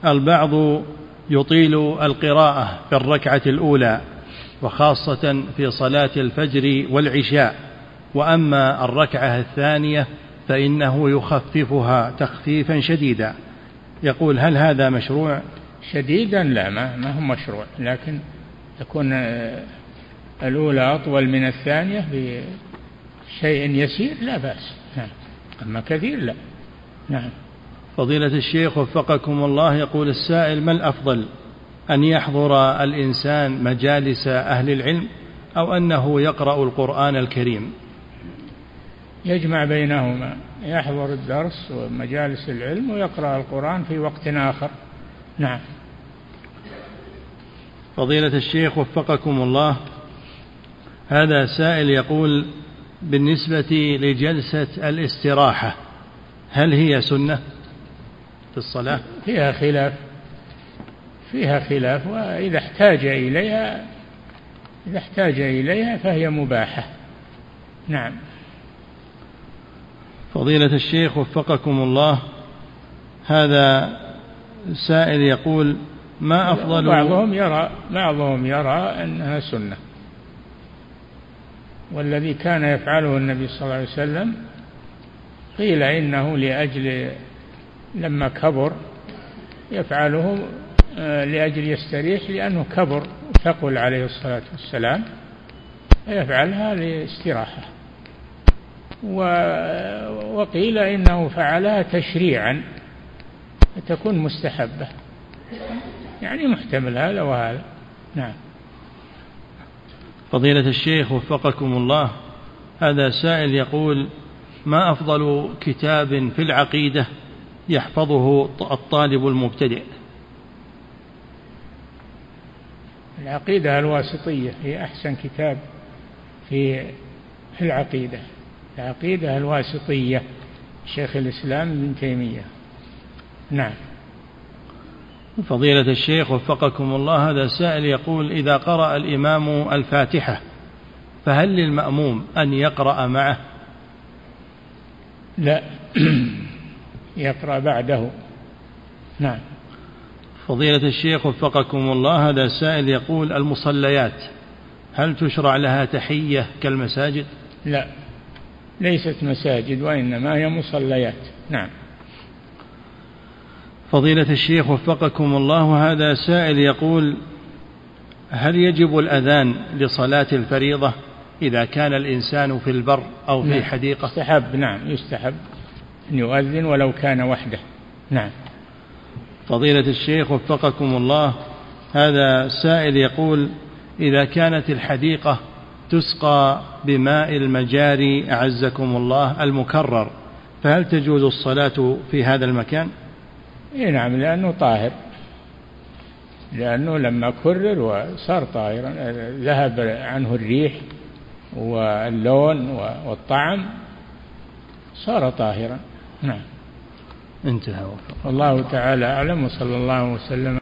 البعض يطيل القراءة في الركعة الأولى وخاصة في صلاة الفجر والعشاء. وأما الركعة الثانية فإنه يخففها تخفيفا شديدا. يقول هل هذا مشروع؟ شديدا لا ما, ما هو مشروع لكن تكون الأولى أطول من الثانية بشيء يسير؟ لا بأس. نعم. أما كثير لا. نعم. فضيلة الشيخ وفقكم الله يقول السائل ما الأفضل؟ أن يحضر الإنسان مجالس أهل العلم أو أنه يقرأ القرآن الكريم؟ يجمع بينهما. يحضر الدرس ومجالس العلم ويقرأ القرآن في وقت آخر. نعم. فضيلة الشيخ وفقكم الله هذا سائل يقول بالنسبة لجلسة الاستراحة هل هي سنة في الصلاة؟ فيها خلاف فيها خلاف وإذا احتاج إليها إذا احتاج إليها فهي مباحة. نعم. فضيلة الشيخ وفقكم الله هذا سائل يقول ما أفضل؟ بعضهم يرى بعضهم يرى أنها سنة. والذي كان يفعله النبي صلى الله عليه وسلم قيل إنه لأجل لما كبر يفعله آه، لأجل يستريح لأنه كبر ثقل عليه الصلاة والسلام فيفعلها لاستراحة. وقيل إنه فعلها تشريعا فتكون مستحبة. يعني محتمل هذا وهذا. نعم. فضيلة الشيخ وفقكم الله هذا سائل يقول ما أفضل كتاب في العقيدة يحفظه الطالب المبتدئ؟ العقيدة الواسطية هي أحسن كتاب في في العقيدة. العقيدة الواسطية شيخ الإسلام ابن تيمية. نعم. فضيلة الشيخ وفقكم الله هذا سائل يقول إذا قرأ الإمام الفاتحة فهل للمأموم أن يقرأ معه؟ لا يقرأ بعده. نعم. فضيلة الشيخ وفقكم الله هذا سائل يقول المصليات هل تشرع لها تحية كالمساجد؟ لا ليست مساجد وإنما هي مصليات. نعم. فضيلة الشيخ وفقكم الله هذا سائل يقول هل يجب الأذان لصلاة الفريضة إذا كان الإنسان في البر أو في نعم. حديقة يستحب نعم يستحب أن يؤذن ولو كان وحده نعم فضيلة الشيخ وفقكم الله هذا سائل يقول إذا كانت الحديقة تسقى بماء المجاري أعزكم الله المكرر فهل تجوز الصلاة في هذا المكان؟ إيه نعم لأنه طاهر. لأنه لما كرر وصار طاهرا ذهب عنه الريح واللون والطعم صار طاهرا. نعم. انتهى والله تعالى أعلم وصلى الله وسلم.